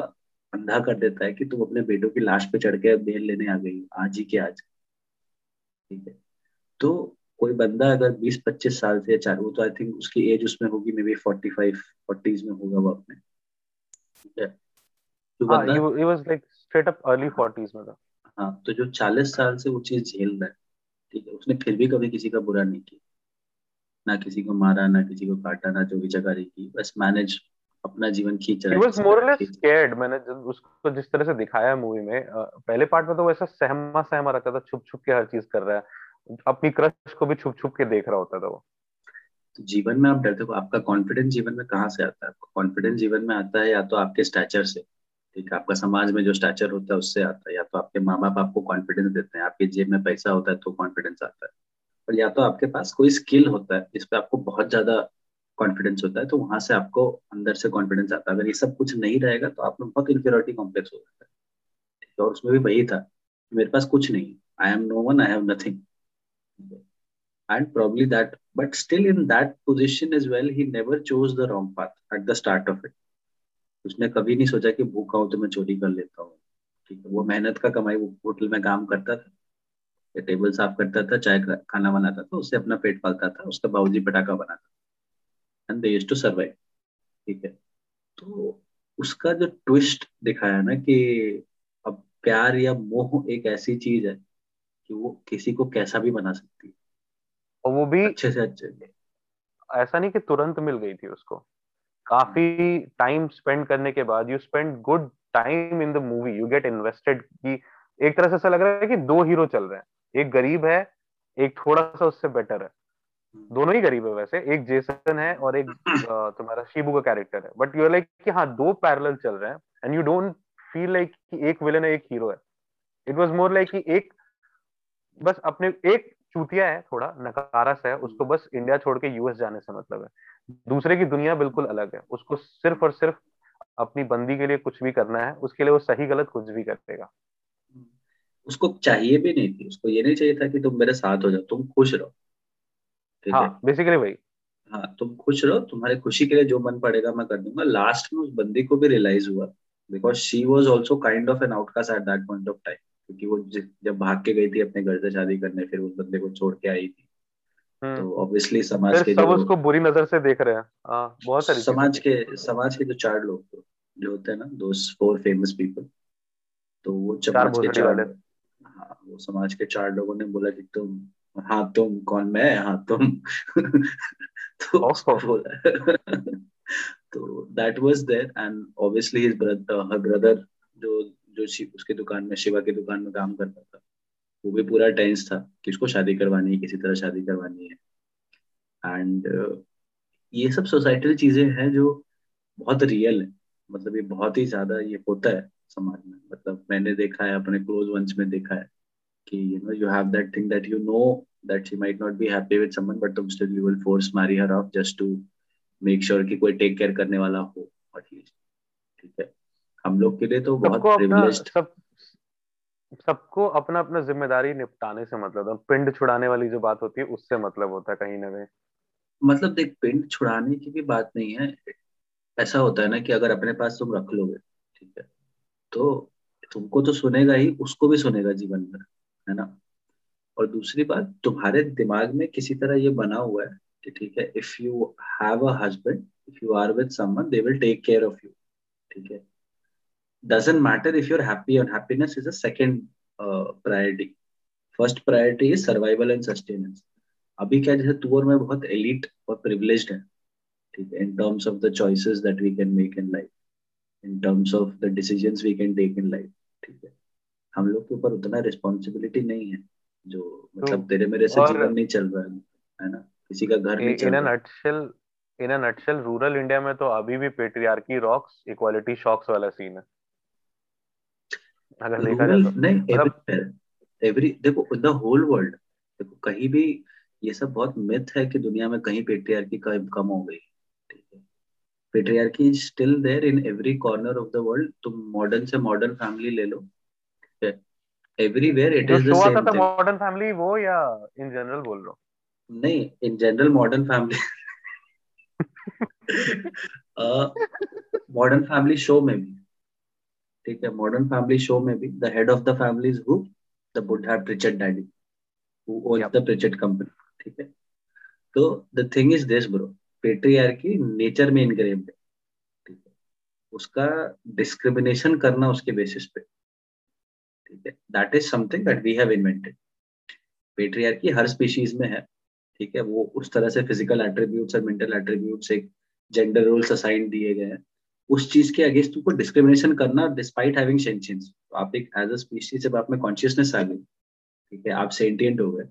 अंधा कर देता है कि तुम अपने बेटों की लाश पे चढ़ के बेल लेने आ गई आज ही के आज। ठीक है? तो कोई बंदा अगर 20-25 साल से, चार, वो तो आई थिंक उसकी एज उसमें होगी मे बी 45 40s में होगा वो अपने। ठीक है? तो हाँ, बंदा he was like straight up early 40s में था। हाँ तो जो 40 साल से वो चीज़ झेल रहा है ठीक है उसने फिर भी कभी किसी का बुरा नहीं किया। ना किसी को मारा ना किसी को काटा ना जो भी चकारी की बस मैनेज अपना जीवन खींच रहा है। मोर लेस स्कैर्ड मैंने उसको जिस तरह से दिखाया मूवी में पहले पार्ट में तो वैसा सहमा सहमा रहता था छुप छुप के हर चीज़ कर रहा है। अपनी क्रश को भी छुप छुप के देख रहा होता था वो। तो जीवन में आप डरते हो आपका कॉन्फिडेंस जीवन में कहाँ से आता है? आपका कॉन्फिडेंस जीवन में आता है या तो आपके स्टैचर से? ठीक है? आपका समाज में जो स्टैचर होता है, उससे आता है। या तो आपके माँ बाप आपको कॉन्फिडेंस देते हैं, आपके जेब में पैसा होता है तो कॉन्फिडेंस आता है। और या तो आपके पास कोई स्किल होता है जिसपे आपको बहुत ज़्यादा कॉन्फिडेंस होता है तो वहाँ से आपको अंदर से कॉन्फिडेंस आता है। अगर ये सब कुछ नहीं रहेगा तो आप में बहुत इन्फियोरिटी कॉम्प्लेक्स हो जाता है। ठीक है? और उसमें भी वही था मेरे पास कुछ नहीं। I am no one I have nothing and probably that but still in that position is well he never chose the wrong path at the start of it उसने कभी नहीं सोचा कि भूखा हूँ तो मैं चोरी कर लेता हूँ। ठीक है वो मेहनत का कमाई वो होटल में काम करता था टेबल साफ़ करता था चाय खाना बनाता था उससे अपना पेट पालता था उसका बाबूजी पटाखा बनाता एंड दे टू सर्वाइव ठीक है तो उसका जो ट्विस्ट दिखाया ना कि अब प्यार या मोह एक ऐसी चीज़ है कि वो किसी को कैसा भी बना सकती है। और वो भी अच्छे से अच्छे। ऐसा नहीं कि तुरंत मिल गई थी उसको। काफ़ी टाइम स्पेंड करने के बाद you spend good time in the movie you get invested कि एक तरह से ऐसा लग रहा है कि दो हीरो चल रहे हैं। एक गरीब है एक थोड़ा सा उससे बेटर है। दोनों ही गरीब है वैसे एक जेसन है और एक तुम्हारा शिबू का कैरेक्टर है। बट यू लाइक कि हाँ दो पैरेलल चल रहे हैं and you don't feel like कि एक विलन है एक हीरो है। इट वाज मोर लाइक कि एक बस अपने एक चूतिया है थोड़ा नकारास है उसको बस इंडिया छोड़ के यूएस जाने से मतलब है। दूसरे की दुनिया बिल्कुल अलग है। उसको सिर्फ़ और सिर्फ़ अपनी बंदी के लिए कुछ भी करना है उसके लिए वो सही गलत कुछ भी करेगा। उसको चाहिए भी नहीं थी। उसको ये नहीं चाहिए था कि तुम मेरे साथ हो जाओ तुम खुश रहो। ठीक हाँ, है? बेसिकली वही। हाँ तुम खुश रहो तुम्हारे खुशी के लिए जो मन पड़ेगा मैं कर दूँगा। लास्ट में उस बंदी को भी रियलाइज़ हुआ because she was also kind of an outcast at that point of time क्योंकि वो जब भाग के गई थी अपने घर से शादी करने फिर उस बंदे को छोड़ के आई थी। तो ऑब्वियसली समाज के सब उसको बुरी नज़र से देख रहे हैं। हाँ, बहुत सारी समाज के समाज के जो चार लोग जो होते हैं ना दो फोर फ़ेमस पीपल तो वो समाज के चार हाँ वो समाज के चार लोगों ने बोला कि तुम हाँ तुम कौन मैं? हाँ तुम। तो बोला। तो that was there and obviously his brother her brother जो जो उसके दुकान में शिवा की दुकान में काम करता था। वो भी पूरा टेंस था कि उसको शादी करवानी है किसी तरह शादी करवानी है। एंड uh, ये सब सोसाइटल चीज़ें हैं जो बहुत रियल है। मतलब ये बहुत ही ज़्यादा ये होता है समाज में। मतलब मैंने देखा है अपने क्लोज वंस में देखा है कि you know you have that thing that you know that she might not be happy with someone but तुम still you will force marry her off just to make sure कि कोई take care करने वाला हो at least ठीक है? हम लोग के लिए तो बहुत प्रिविलेज्ड सब सबको अपना अपना ज़िम्मेदारी निपटाने से मतलब है। पिंड छुड़ाने वाली जो बात होती है, उससे मतलब होता है कहीं ना कहीं। मतलब देख, पिंड छुड़ाने की भी बात नहीं है। ऐसा होता है ना कि अगर अपने पास तुम रख लोगे, ठीक है तो तुमको तो सुनेगा ही, उसको भी सुनेगा जीवन में है ना? और दूसरी बात, तुम्हारे दिमाग में किसी तरह ये बना हुआ है कि ठीक है if you have a husband if you are with someone they will take care of you ठीक है? Doesn't matter if you're happy and happiness is a second uh, priority. First priority is survival and sustenance. अभी क्या जैसे तू और मैं बहुत elite और प्रिविलेज्ड है ठीक है? In terms of the choices that we can make in life in terms of the decisions we can take in life ठीक है? हम लोग के ऊपर उतना रिस्पॉन्सिबिलिटी नहीं है जो मतलब तेरे मेरे से जीवन नहीं चल रहा है है ना? किसी का घर नहीं चल रहा। Nutshell in nutshell rural India में तो अभी भी पेट्रियार्की रॉक्स इक्वालिटी शॉक्स वाला सीन है। अगर देखा जाए तो। नहीं एवरी एवरी देखो द होल वर्ल्ड देखो कहीं भी ये सब बहुत मिथ है कि दुनिया में कहीं पेट्रियार्की कम हो गई patriarchy is still there in every corner of the world तुम मॉडर्न से मॉडर्न फैमिली ले लो everywhere it is the same thing Modern Family वो या इन जनरल बोल रहा हूँ? नहीं in general Modern Family Modern Family show में भी। ठीक है मॉडर्न फैमिली शो में भी the head of the family is who the बुड्ढा Pritchett daddy who owns the Pritchett company ठीक है? तो the thing is this bro patriarchy nature में इनग्रेव्ड है ठीक है? उसका डिस्क्रिमिनेशन करना उसके बेसिस पे ठीक है? That is something that we have invented patriarchy her species में है ठीक है? वो उस तरह से फ़िज़िकल एट्रीब्यूट्स और मेंटल एट्रीब्यूट्स एक जेंडर रोल्स असाइन दिए गए हैं। उस चीज़ के अगेंस्ट तुमको डिस्क्रिमिनेशन करना डिस्पाइट हैविंग सेंशियंस आप एक एज अ स्पीशीज जब आप में कॉन्शियसनेस आ गई ठीक है आप सेंटिएंट हो गए।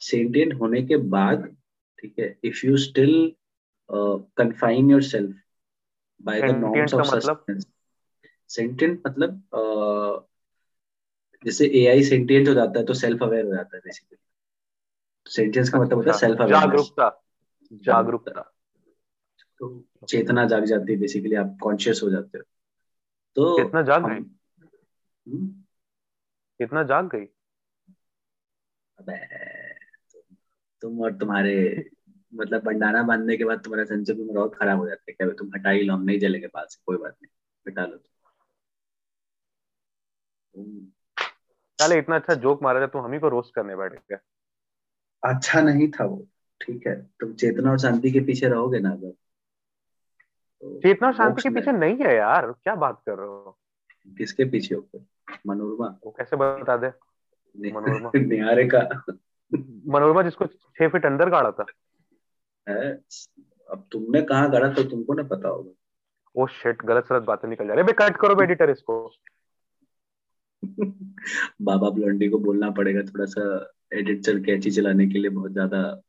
सेंटिएंट होने के बाद ठीक है if you still confine yourself by the norms of sustenance sentient मतलब? uh, जैसे एआई सेंटिएंट हो जाता है तो सेल्फ अवेयर हो जाता है बेसिकली सेंटिएंस का मतलब होता है सेल्फ अवेयर जागरूकता जागरूकता। तो चेतना जाग जाती है बेसिकली आप कॉन्शियस हो जाते हो। तो कितना जाग गई? हम्म? कितना जाग गई? अबे तुम और तुम्हारे मतलब बंडाना बांधने के बाद तुम्हारा संचय भी और खराब हो जाता है क्या तुम हटा ही लो हम नहीं जलेंगे बाल से कोई बात नहीं हटा लो चले इतना अच्छा जोक मारा जाए तुम हम ही को रोस्ट करने बैठ गए। अच्छा नहीं था वो ठीक है। तुम चेतना और शांति के पीछे रहोगे ना अगर चेतना और शांति के पीछे नहीं है यार क्या बात कर रहे हो? किसके पीछे होकर मनोरमा। वो कैसे बता दे? मनोरमा। निहारे का। मनोरमा जिसको छह फीट अंदर गाड़ा था। अब तुमने कहा गाड़ा तो तुमको ना पता होगा। ओ शिट गलत सलत बातें निकल जा रही है। कट करो एडिटर इसको। बाबा ब्लॉन्डी को बोलना पड़ेगा थोड़ा सा एडिट चल कैची चलाने के लिए बहुत ज़्यादा।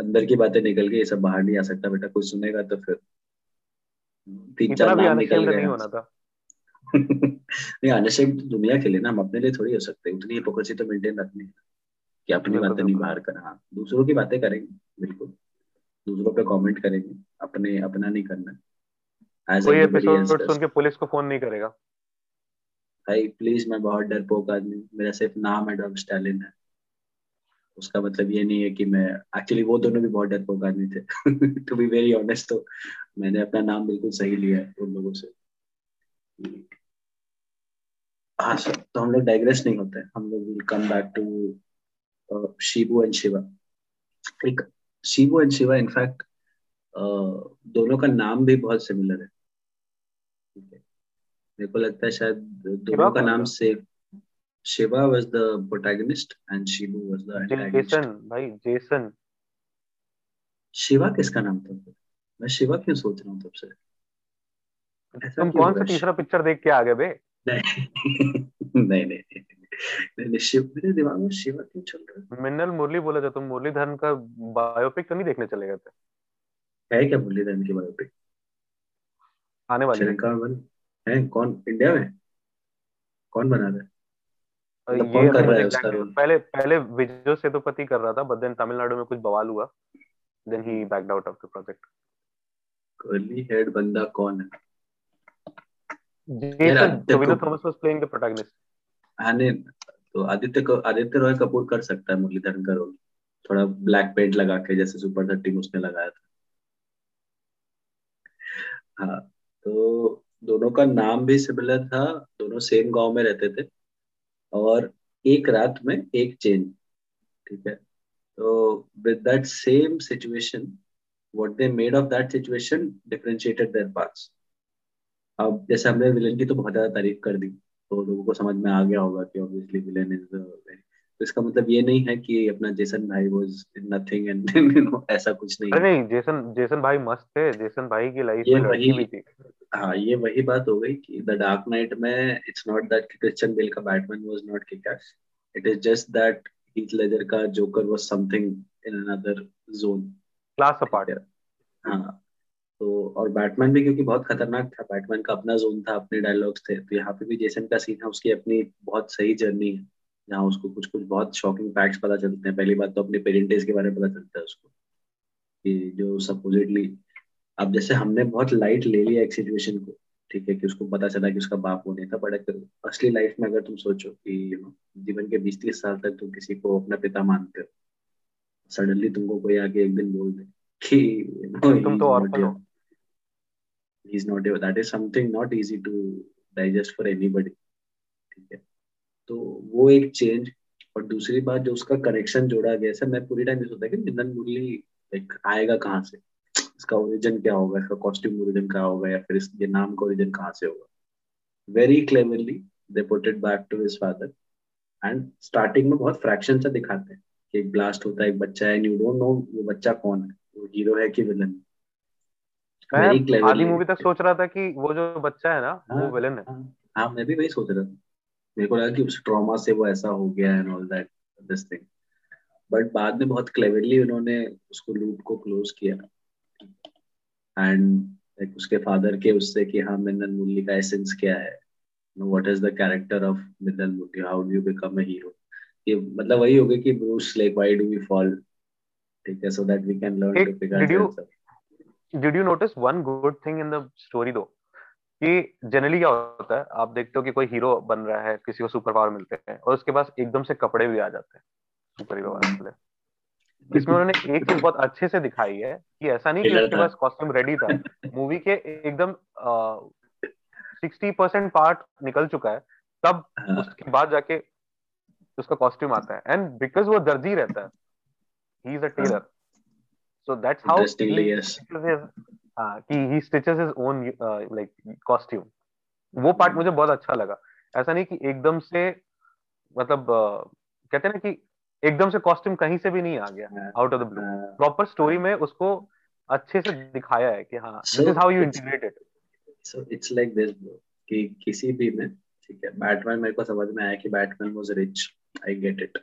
अंदर की बातें निकल गई ये सब बाहर नहीं आ सकता बेटा कोई सुनेगा तो फिर। तीन चार नाम निकल गए नहीं होना था। नहीं दुनिया के लिए ना हम अपने लिए थोड़ी हो सकते। उतनी हिपोक्रेसी तो मेंटेन रखनी है कि अपनी बातें नहीं बाहर करना हाँ दूसरों की बातें करेंगे बिल्कुल। दूसरों पे कमेंट करेंगे अपने अपना नहीं करना। कोई एपिसोड सुन के पुलिस को फ़ोन नहीं करेगा। भाई प्लीज़ मैं बहुत डरपोक आदमी मेरा सिर्फ़ नाम है डॉग स्टालिन है। उसका मतलब ये नहीं है कि मैं एक्चुअली वो दोनों भी बहुत डरपोक आदमी थे। टू बी वेरी ऑनेस्ट तो मैंने अपना नाम बिल्कुल सही लिया है उन लोगों से। हाँ सर तो हम लोग डाइग्रेस नहीं होते। हम लोग will come back to Shibu and Shiva एक शिबू एंड शिवा इनफैक्ट दोनों का नाम भी बहुत सिमिलर है। ठीक है। मेरे को लगता है शायद दोनों का नाम से Shiva was the protagonist and Shibu was the antagonist Jaison भाई जेसन शिवा किसका नाम था? मैं शिवा क्यों सोच रहा हूँ तब से? तुम कौन सा तीसरा पिक्चर देख के आ गए बे? नहीं नहीं नहीं नहीं शिव मेरे दिमाग में शिवा क्यों चल रहा है? मिन्नल मुरली बोला था तुम मुरलीधरन का बायोपिक तो नहीं देखने चले गए थे? है क्या मुरलीधरन की बायोपिक आने वाली है। कौन है कौन इंडिया में? कौन बना रहा है? मतलब ये कर रहा है उसका रोल पहले पहले विजय सेतुपति कर रहा था बट देन तमिलनाडु में कुछ बवाल हुआ then he backed out of the project curly head बंदा कौन है? आने तो आदित्य को आदित्य रॉय कपूर कर सकता है मुरलीधरन का रोल। थोड़ा ब्लैक पेंट लगा के जैसे सुपर थर्टी में उसने लगाया था। हाँ तो दोनों का नाम भी सिमिलर था दोनों सेम गाँव में रहते थे। और एक रात में एक चेंज ठीक है? तो with that same situation what they made of that situation differentiated their parts अब जैसे हमने विलन की तो बहुत ज़्यादा तारीफ़ कर दी तो लोगों को समझ में आ गया होगा कि ऑब्वियसली विलन इज़ तो इसका मतलब ये नहीं है कि अपना जेसन भाई was nothing and you know ऐसा कुछ नहीं अरे नहीं जेसन जेसन भाई मस्त थे जेसन भाई की लाइफ में लड़की भी थी। हाँ ये वही बात हो गई कि द डार्क नाइट में it's not that Christian Bale का Batman was not kick ass it is just that Heath Ledger का Joker was something in another zone class apart हाँ तो और बैटमैन भी क्योंकि बहुत खतरनाक था बैटमैन का अपना जोन था, अपने डायलॉग्स थे तो यहाँ पे भी जेसन का सीन है, उसकी अपनी बहुत सही जर्नी है, जहाँ उसको कुछ कुछ बहुत शॉकिंग फैक्ट्स पता चलते हैं। पहली बात तो अपने पेरेंटेज के बारे में पता चलता है उसको, कि जो सपोजिटली अब जैसे हमने बहुत लाइट ले लिया एक सिचुएशन को, ठीक है, कि उसको पता चला कि उसका बाप वो नहीं था बट असली लाइफ में अगर तुम सोचो कि यू नो जीवन के बीस तीस साल तक तुम किसी को अपना पिता मानते हो सडनली तुमको कोई आगे एक दिन बोल दे कि तुम तो ऑर्फन हो। he's not that is something not easy to digest for anybody. ठीक है? तो वो एक चेंज और दूसरी बात जो उसका कनेक्शन जोड़ा गया सर मैं पूरी टाइम ये सोचता कि निंदन मुरली लाइक आएगा कहाँ से? इसका ओरिजिन क्या होगा? इसका कॉस्ट्यूम ओरिजिन क्या होगा? या फिर इसके नाम का ओरिजिन कहाँ से होगा? Very cleverly they put it back to his father and starting में बहुत फ्रैक्शन सा दिखाते हैं। कि एक ब्लास्ट होता है एक बच्चा है यू डोंट नो वो बच्चा कौन है वो हीरो है कि विलन मैं आधी मूवी तक सोच रहा था कि वो जो बच्चा है ना हाँ, वो विलन है। हाँ, हाँ मैं भी वही सोच रहा था। मेरे को लगा कि उस ट्रॉमा से वो ऐसा हो गया and all that this thing but बाद में बहुत क्लेवरली उन्होंने उसको लूप को क्लोज किया। एंड लाइक उसके फादर के उससे कि हाँ मिन्नन मुरली का एसेंस क्या है? What is the character of Minnal Murali how do you become a hero ये मतलब वही हो गया कि Bruce like why do we fall ठीक है so that we can learn to pick our did you notice one good thing in the story though कि generally क्या होता है आप देखते हो कि कोई हीरो बन रहा है किसी को सुपर पावर मिलते हैं और उसके पास एकदम से कपड़े भी आ जाते हैं सुपर हीरो वाले इसमें उन्होंने एक चीज़ बहुत अच्छे से दिखाई है कि ऐसा नहीं कि उसके पास कॉस्ट्यूम रेडी था। मूवी के एकदम सिक्सटी परसेंट पार्ट निकल चुका है तब हाँ। उसके बाद जाके उसका कॉस्ट्यूम आता है। एंड बिकॉज़ वो दर्जी रहता है he is a tailor so that's how कि he stitches his own like costume वो पार्ट मुझे बहुत अच्छा लगा। ऐसा नहीं कि एकदम से मतलब uh, कहते हैं ना कि एकदम से कॉस्ट्यूम कहीं से भी नहीं आ गया out of the blue proper story में उसको अच्छे से दिखाया है कि हाँ this is how you integrate it so it's like this कि किसी भी में ठीक है। बैटमैन मेरे को समझ में आया कि Batman was rich I get it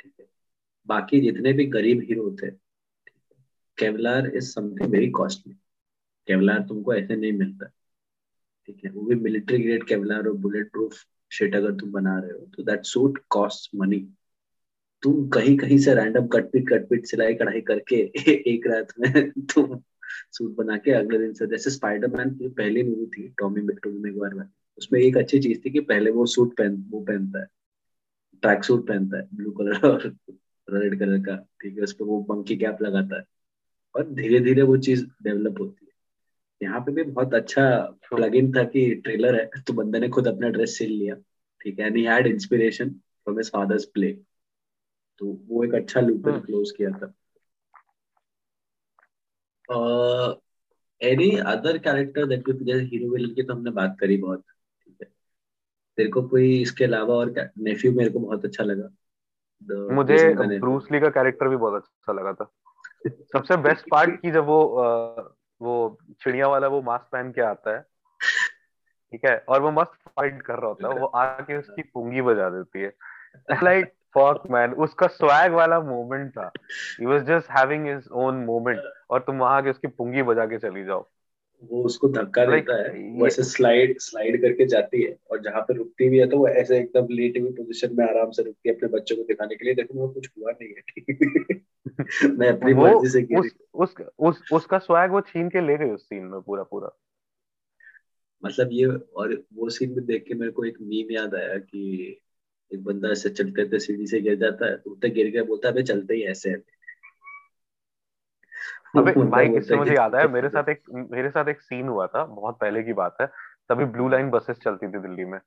ठीक है। बाकी जितने भी गरीब हीरो थे Kevlar is something very costly Kevlar तुमको ऐसे नहीं मिलता। ठीक है। वो भी मिलिट्री ग्रेड केवलार और बुलेट प्रूफ शेट अगर तुम बना रहे हो तो दैट सूट कॉस्ट मनी तुम कहीं कहीं से रैंडम कटपिट कटपिट, सिलाई, कढ़ाई करके एक रात में तुम सूट बना के अगले दिन से, जैसे स्पाइडरमैन की पहली मूवी थी टॉमी मैगवायर में उसमें एक अच्छी चीज़ थी कि पहले वो सूट पहन वो पहनता है। ट्रैक सूट पहनता है ब्लू कलर और रेड कलर का ठीक है उस पर वो बंकी कैप लगाता है। और धीरे धीरे वो चीज़ डेवलप होती है। यहाँ पे भी बहुत अच्छा प्लग इन था कि ट्रेलर है तो बंदे ने खुद अपना ड्रेस सिल लिया ठीक है and he had inspiration from his father's play तो वो एक अच्छा लूप क्लोज किया था। एनी अदर कैरेक्टर दैट जैसे हीरो विलन की तो हमने बात करी बहुत। है तेरे को कोई इसके अलावा और नेफ्यू मेरे को बहुत अच्छा लगा। मुझे ब्रूस ली का कैरेक्टर भी बहुत अच्छा लगा था। सबसे बेस्ट पार्ट की जब वो वो चिड़िया वाला वो मास्क पहन के आता है। ठीक है? और वो मस्त फाइट कर रहा होता है। वो आके उसकी पुंगी बजा देती है। लाइक फक मैन उसका स्वैग वाला मोमेंट था। He was just having his own moment और तुम वहाँ के उसकी पुंगी बजा के चली जाओ। वो उसको धक्का देता है वो ऐसे स्लाइड स्लाइड करके जाती है और जहाँ पे रुकती भी है तो वो ऐसे एकदम लेटी हुई पोजीशन में आराम से रुकती है अपने बच्चों को दिखाने के लिए। देखो वो कुछ हुआ नहीं है मैं अपनी मर्ज़ी से उस, उस, उस, उसका स्वैग वो छीन के ले गई उस सीन में पूरा पूरा। मतलब ये और वो सीन में देख के मेरे को एक मीम याद आया कि एक बंदा ऐसे चलते थे सीढ़ी से गिर जाता है तो गिर गया बोलता है चलते ही ऐसे अबे भाई किससे मुझे याद आया मेरे साथ एक मेरे साथ एक सीन हुआ था बहुत पहले की बात है। तभी ब्लू लाइन बसेस चलती थी दिल्ली में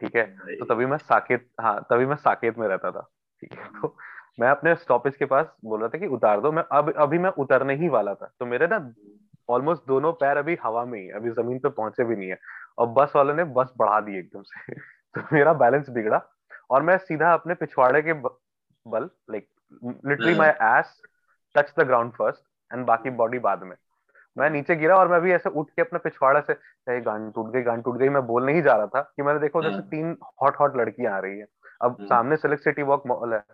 ठीक है? तो तभी मैं साकेत हाँ तभी मैं साकेत में रहता था ठीक है? तो मैं अपने स्टॉपेज के पास बोल रहा था कि उतार दो मैं अब अभी मैं उतरने ही वाला था। तो मेरे ना ऑलमोस्ट दोनों पैर अभी हवा में ही अभी ज़मीन पे पहुँचे भी नहीं है। और बस वाले ने बस बढ़ा दी एकदम से। तो मेरा बैलेंस बिगड़ा और मैं सीधा अपने पिछवाड़े के बल like literally my ass touch the ground first and बाकी बॉडी बाद में। मैं नीचे गिरा और मैं भी ऐसे उठ के अपने पिछवाड़े से गान टूट गई गान टूट गई। मैं बोल नहीं जा रहा था कि मैंने देखा उधर से हाँ। तीन हॉट हॉट लड़कियाँ आ रही है। अब। सामने सिलेक्ट सिटी वॉक मॉल है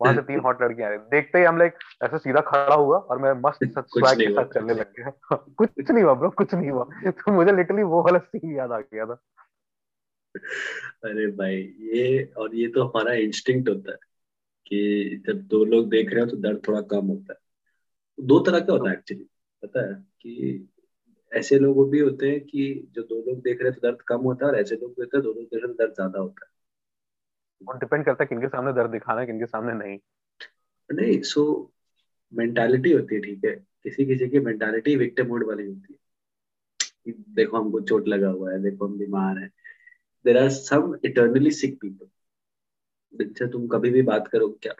वहाँ से तीन हॉट लड़कियाँ आ रही देखते ही हम लाइक ऐसे सीधा खड़ा हुआ और मैं मस्त स्वैग के साथ चलने लग गया। कुछ नहीं हुआ ब्रो कुछ नहीं हुआ। तो मुझे लिटरली वो वाला सीन याद आ गया था। अरे भाई ये और ये तो हमारा इंस्टिंक्ट होता है कि जब दो लोग देख रहे हो तो दर्द थोड़ा कम होता है। दो तरह का होता है एक्चुअली पता है कि ऐसे लोग भी होते हैं कि जो दो लोग देख रहे हैं तो दर्द कम होता है और ऐसे लोग देख रहे हैं दो लोग देख रहे हैं तो दर्द ज़्यादा होता है। वो डिपेंड करता है किनके सामने दर्द दिखाना है किनके सामने नहीं। नहीं सो मेंटालिटी होती है ठीक है। किसी किसी की मेंटालिटी विक्टिम मोड वाली होती है। कि देखो हमको चोट लगा हुआ है देखो हम बीमार हैं। There are some eternally sick people जिनसे तुम कभी भी बात करो क्या?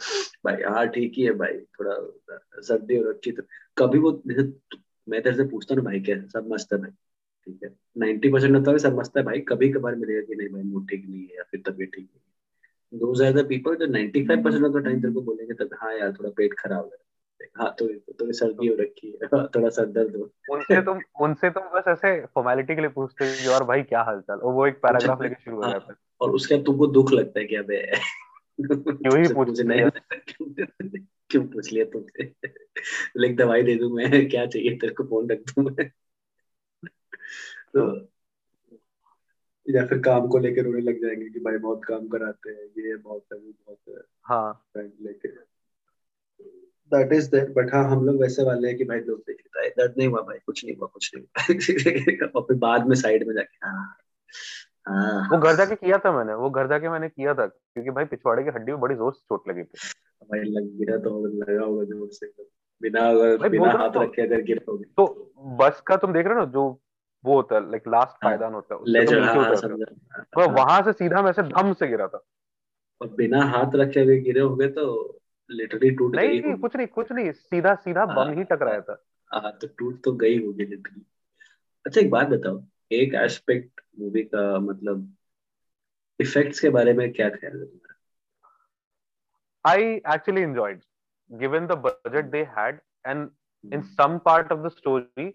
भाई हाँ ठीक ही है भाई, थोड़ा सर्दी और अच्छी तो कभी वो, जैसे मैं तेरे से पूछता ना भाई, क्या सब मस्त है भाई, ठीक है? नाइन्टी परसेंट होता है सब मस्त है भाई कभी कभार मिलेगा कि नहीं भाई, मूड ठीक नहीं है या फिर तबीयत ठीक नहीं है। are the people जो 95% ऑफ़ द टाइम तेरे को बोलेंगे, तब हाँ यार, थोड़ा पेट खराब है। हाँ तो थोड़ी सर्दी हो रखी थोड़ा दर्द हो। उनसे तुम उनसे तुम बस ऐसे फॉर्मेलिटी के लिए पूछते हो और भाई क्या हालचाल? और वो एक पैराग्राफ लेके शुरू हो हाँ, जाता है। और उसके बाद तुमको दुख लगता है कि अबे क्यों ही पूछ नहीं क्यों पूछ लिया तुमसे लाइक दवाई दे दूँ मैं क्या चाहिए तेरे को फ़ोन रख दूँ मैं। तो या फिर काम को लेकर रोने लग जाएँगे कि भाई बहुत काम कराते हैं ये बहुत है वो बहुत है। हाँ। लेके। दैट इज़ दैट बट हाँ हम लोग वैसे वाले हैं कि भाई लोग देखे दर्द नहीं हुआ भाई कुछ नहीं हुआ कुछ नहीं हुआ। और फिर बाद में साइड में जाके हाँ हाँ। वो घर जाके किया था मैंने वो घर जाके मैंने किया था क्योंकि भाई पिछवाड़े की हड्डी में बड़ी ज़ोर से चोट लगी थी। भाई लग गिरा तो लगा होगा ज़ोर से। बिना अगर बिना हाथ तो, रखे अगर गिरा होगा। तो बस का तुम देख रहे हो ना जो वो होता है लाइक लास्ट पायदान होता है उससे तो उतर तो वहाँ से सीधा मैं से धम से गिरा था। और बिना हाथ रखे हुए गिरे होंगे तो लिटरली टूट नहीं नहीं कुछ नहीं कुछ नहीं सीधा सीधा बम हाँ। ही टकराया था। हाँ तो टूट तो गई होगी लिटरली अच्छा एक बात बताओ एक एस्पेक्ट मूवी का मतलब इफेक्ट्स के बारे में क्या ख्याल है तुम्हारा? I actually enjoyed given the budget they had and in some part of the story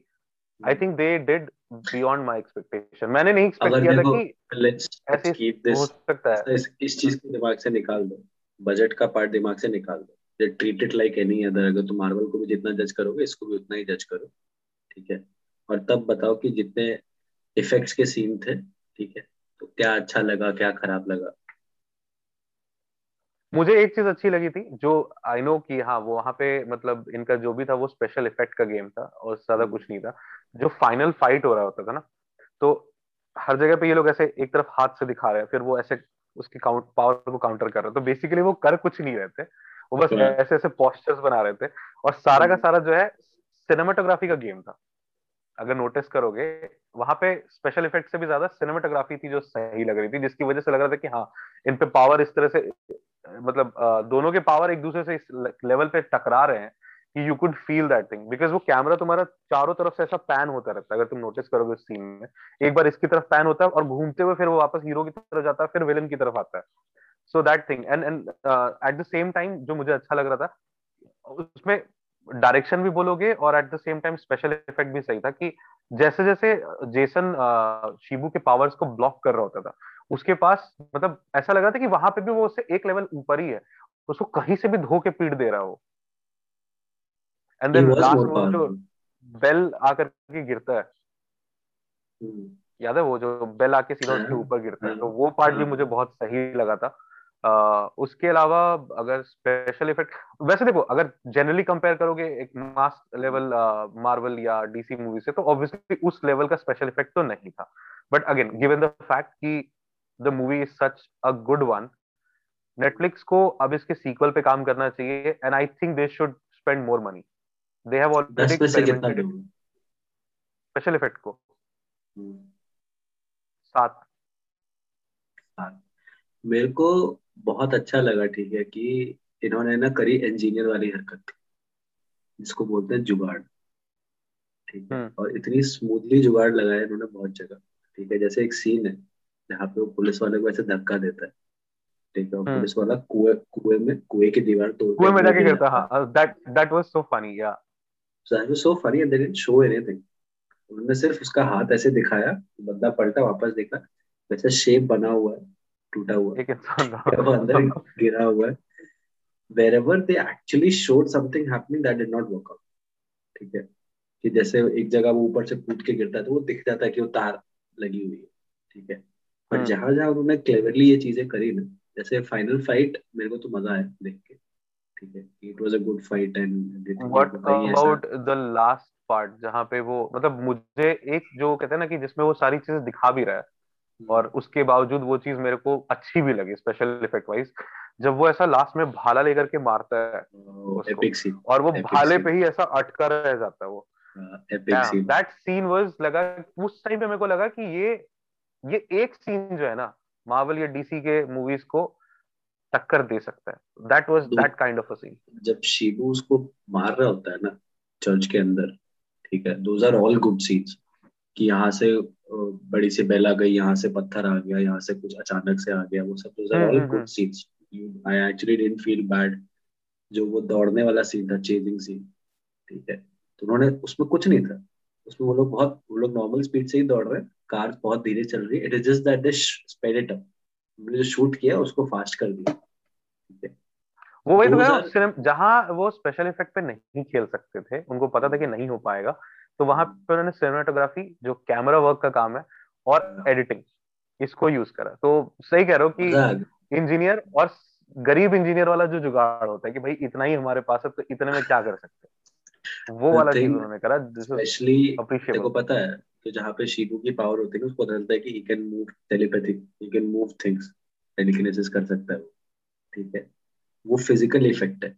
I think they did beyond my expectation मैंने नहीं एक्सपेक्ट किया था कि लेट्स ऐसे कीप दिस हो सकता है। इस, इस चीज़ को दिमाग से निकाल दो। बजट का पार्ट दिमाग से निकाल दो। Treat it like any other अगर तुम मार्वल को भी जितना जज करोगे, इसको भी उतना ही जज करो। ठीक है? और तब बताओ कि जितने इफेक्ट्स के सीन थे, ठीक है? तो क्या अच्छा लगा, क्या खराब लगा? मुझे एक चीज़ अच्छी लगी थी, जो आई नो कि हाँ वो वहाँ पे मतलब इनका जो भी था, वो स्पेशल इफ़ेक्ट का गेम था और ज़्यादा। कुछ नहीं था। जो फाइनल फाइट हो रहा होता था ना तो हर जगह पे ये लोग ऐसे एक तरफ़ हाथ से दिखा रहे हैं, फिर वो ऐसे उसकी काउंट पावर को काउंटर कर रहे तो बेसिकली वो कर कुछ नहीं रहे थे। वो बस ऐसे ऐसे पोस्टर्स बना रहे थे। और सारा का हम्म। सारा जो है सिनेमाटोग्राफी का गेम था। अगर नोटिस करोगे वहाँ पे स्पेशल इफ़ेक्ट से भी ज़्यादा सिनेमाटोग्राफी थी जो सही लग रही थी जिसकी वजह से लग रहा था कि हाँ इन पे पावर इस तरह से मतलब दोनों के पावर एक दूसरे से इस लेवल पे टकरा रहे हैं। कि you could feel that thing because वो कैमरा तुम्हारा चारों तरफ़ से ऐसा पैन होता रहता है। अगर तुम नोटिस करोगे उस सीन में, एक बार इसकी तरफ़ पैन होता है और घूमते हुए फिर वो वापस हीरो की तरफ़ जाता है, फिर विलन की तरफ़ आता है। So that thing and and at the same time जो मुझे अच्छा लग रहा था, उसमें डायरेक्शन भी बोलोगे और at the same time special effect भी सही था कि जैसे जैसे जेसन शिबू के पावर्स को ब्लॉक कर रहा होता था, उसके पास मतलब ऐसा लग रहा था कि वहाँ पे भी वो उससे एक लेवल ऊपर ही है। उसको कहीं से भी धो के पीट दे रहा हो। एंड देन लास्ट में जो बेल आकर के गिरता है। Hmm. याद है वो जो बेल आके सीधा उसके हाँ, ऊपर गिरता है? हाँ, तो वो पार्ट भी। मुझे बहुत सही लगा था। Uh, उसके अलावा अगर स्पेशल इफ़ेक्ट वैसे देखो अगर जनरली कंपेयर करोगे एक मास लेवल मार्वल या डीसी मूवी से तो ऑब्वियसली उस लेवल का स्पेशल इफ़ेक्ट तो नहीं था। But again given the fact कि the movie is such a good one Netflix को अब इसके सीक्वल पे काम करना चाहिए and I think they should spend more money they have already special effect को। Hmm. सात। मेरे को बहुत अच्छा लगा ठीक है कि इन्होंने ना करी इंजीनियर वाली हरकत जिसको बोलते हैं जुगाड़। ठीक है? हम्म। और इतनी स्मूथली जुगाड़ लगाया इन्होंने बहुत जगह। ठीक है जैसे एक सीन है जहाँ पे वो पुलिस वाले को ऐसे धक्का देता है। ठीक है हम्म। पुलिस वाला कुएँ कुएँ में कुएँ की दीवार तोड़ कुएँ में जाके गिरता हाँ that that was so funny या so that was so funny and they didn't show anything. उन्होंने सिर्फ़ उसका हाथ ऐसे दिखाया बंदा पलटा वापस देखा वैसे शेप बना हुआ है टूटा हुआ इंसान वो अंदर गिरा हुआ है। Wherever they actually showed something happening that did not work out ठीक है? कि जैसे एक जगह वो ऊपर से कूद के गिरता है तो वो दिख जाता है कि वो तार लगी हुई है। ठीक है? पर। जहाँ जहाँ उन्होंने क्लेवरली ये चीज़ें करी ना जैसे फाइनल फाइट मेरे को तो मज़ा आया देख के। ठीक है it was a good fight and what about the last part जहाँ पे वो मतलब मुझे एक जो कहते हैं ना कि जिसमें वो सारी चीज़ें दिखा भी रहा है और उसके बावजूद वो चीज़ मेरे को अच्छी भी लगी स्पेशल इफ़ेक्ट वाइज जब वो ऐसा लास्ट में भाला लेकर के मारता है एपिक और वो भाले पे ही ऐसा अटका रह जाता है वो। दैट सीन वाज लगा उस टाइम पे मेरे को लगा कि ये ये एक सीन जो है ना मार्वल या डीसी के मूवीज़ को टक्कर दे सकता है। That was that kind of a scene जब शिबू उसको मार रहा होता है ना चर्च के अंदर ठीक है those are all good scenes कि यहाँ से बड़ी सी बेल आ गई यहाँ से पत्थर आ गया यहाँ से कुछ अचानक से आ गया वो सब those are all good scenes I actually didn't feel bad जो वो दौड़ने वाला सीन था चेजिंग सीन ठीक है। तो उन्होंने उसमें कुछ नहीं था। उसमें वो लोग बहुत वो लोग नॉर्मल स्पीड से ही दौड़ रहे हैं कार बहुत धीरे चल रही है। It is just that they sped it up उन्होंने जो शूट किया उसको फास्ट कर दिया। वो वही तो सिनेम- जहाँ वो स्पेशल इफ़ेक्ट पे नहीं खेल सकते थे उनको पता था कि नहीं हो पाएगा तो वहाँ पे उन्होंने सिनेमाटोग्राफी जो कैमरा वर्क का काम है और एडिटिंग इसको यूज़ करा। तो सही कह रहे हो कि इंजीनियर और गरीब इंजीनियर वाला जो जुगाड़ होता है कि भाई इतना ही हमारे पास है तो इतने में क्या कर सकते हैं? वो वाला चीज़ उन्होंने करा स्पेशली को पता है कि जहाँ पे शीबू की पावर होती है उसको पता चलता है कि he can move telepathy he can move things telekinesis कर सकता है ठीक है वो फ़िज़िकल इफ़ेक्ट है.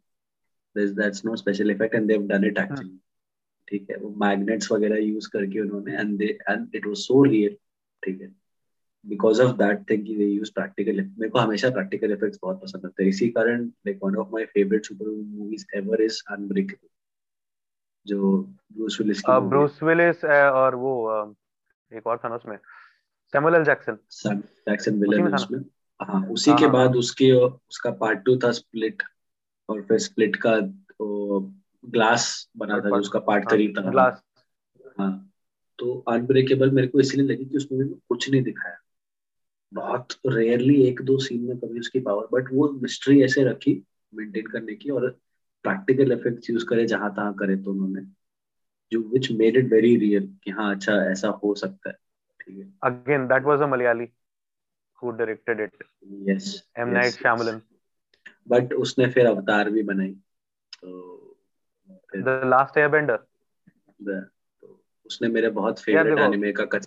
That's no special effect and they have done it actually ठीक है. वो मैग्नेट्स वगैरह यूज़ करके उन्होंने and they and it was so real ठीक है. Because of that thing they use practical मेरे को हमेशा प्रैक्टिकल इफेक्ट्स बहुत पसंद आते हैं. इसी कारण like one of my favourite super movies ever is Unbreakable जो ब्रूस विलिस की ब्रूस विलिस और वो अ, एक और था ना उसमें. Samuel L Jackson son Jackson villain उसमें. हाँ उसी हाँ, के हाँ, बाद हाँ। उसके उसका पार्ट टू था स्प्लिट और फिर स्प्लिट का ग्लास बना था जो उसका पार्ट थ्री था। ग्लास हाँ तो अनब्रेकेबल मेरे को इसलिए लगी कि उस मूवी में कुछ नहीं दिखाया। बहुत रेयरली एक दो सीन में कभी उसकी पावर बट वो मिस्ट्री ऐसे रखी मेंटेन करने की और प्रैक्टिकल इफेक्ट्स यूज़ करे जहाँ तहां करे तो उन्होंने जो which made it very real कि हाँ अच्छा ऐसा हो सकता है। ठीक है। Again that was a Malayali who directed it. Yes M. Night yes, Shyamalan. बट उसने फिर अवतार भी बनाई। तो the last airbender. द- तो उसने मेरे बहुत फेवरेट एनिमे का कर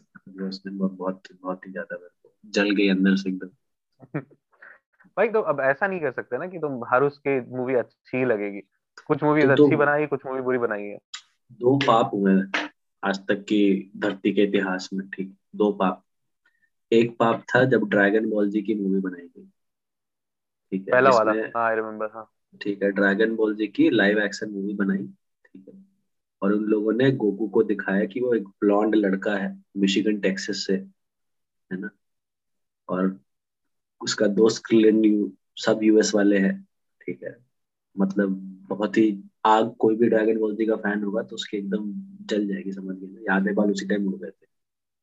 उसने बहुत बहुत ही ज़्यादा मेरे को जल गई अंदर से एकदम। भाई तो अब ऐसा नहीं कर सकते ना कि तुम हर उसके मूवी अच्छी लगेगी। कुछ मूवीज़ तो- तो- अच्छी बनाई कुछ मूवी बुरी बनाई है। दो पाप हुए आज तक की धरती के इतिहास में ठीक। दो पाप। एक पाप था जब ड्रैगन बॉल जी की मूवी बनाई गई। ठीक है पहला वाला। हाँ आई रिमेम्बर हाँ। ठीक है ड्रैगन बॉल जी की लाइव एक्शन मूवी बनाई ठीक है। और उन लोगों ने गोकू को दिखाया कि वो एक ब्लॉन्ड लड़का है मिशिगन टेक्सास से है ना? और उसका दोस्त क्लिन यू सब यूएस वाले हैं ठीक है। मतलब बहुत ही आग कोई भी ड्रैगन बॉल जी का फ़ैन होगा तो उसके एकदम जल जाएगी समझ गए यादें बाल उसी टाइम उड़ गए थे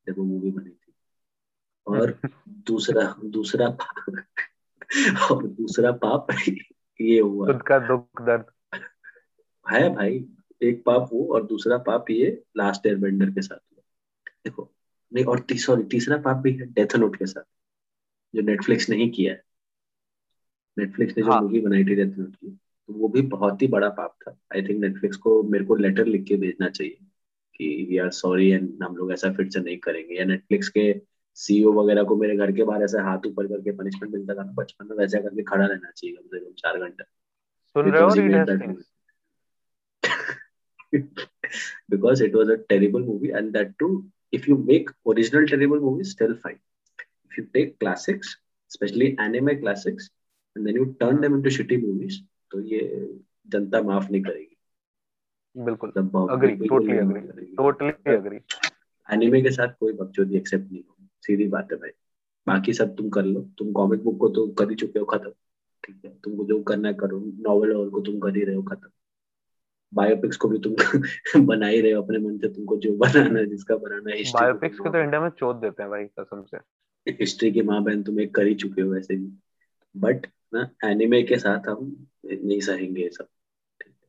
जब वो मूवी बनी थी। और दूसरा दूसरा और दूसरा पाप ये हुआ। खुद का दुख दर्द। है भाई एक पाप वो और दूसरा पाप ये लास्ट एयरबेंडर के साथ हुआ। देखो नहीं और सॉरी तीसरा पाप भी है डेथ नोट के साथ जो नेटफ्लिक्स नहीं किया है। नेटफ्लिक्स ने जो हाँ। मूवी बनाई थी डेथ नोट की तो वो भी बहुत ही बड़ा पाप था। आई थिंक नेटफ्लिक्स को मेरे को लेटर लिख के भेजना चाहिए कि वी आर सॉरी एंड हम लोग ऐसा फिर से नहीं करेंगे। या नेटफ्लिक्स के सीईओ वगैरह को मेरे घर के बाहर ऐसे हाथ ऊपर करके पनिशमेंट मिलता था बचपन में वैसे करके खड़ा रहना चाहिए कम से कम चार घंटे। सुन रहे हो because it was a terrible movie and that too if you make original terrible movie still fine if you take classics specially anime classics and then you turn them into shitty movies तो ये जनता माफ़ नहीं करेगी। बिल्कुल। Agree totally agree totally agree anime के साथ कोई बकचोदी एक्सेप्ट नहीं होगा। सीधी बात है भाई। बाकी सब तुम कर लो। तुम कॉमिक बुक को तो कर ही चुके हो खत्म। ठीक है? तुमको जो करना है करो। नॉवल और को तुम कर ही रहे हो खत्म। बायोपिक्स को भी तुम बना ही रहे हो। अपने मन से तुमको जो बनाना है जिसका बनाना है हिस्ट्री बायोपिक्स को तो इंडिया में चोट देते हैं भाई कसम से। हिस्ट्री की माँ बहन तुम एक कर ही चुके हो वैसे भी। बट ना एनिमे के साथ हम नहीं सहेंगे ये सब।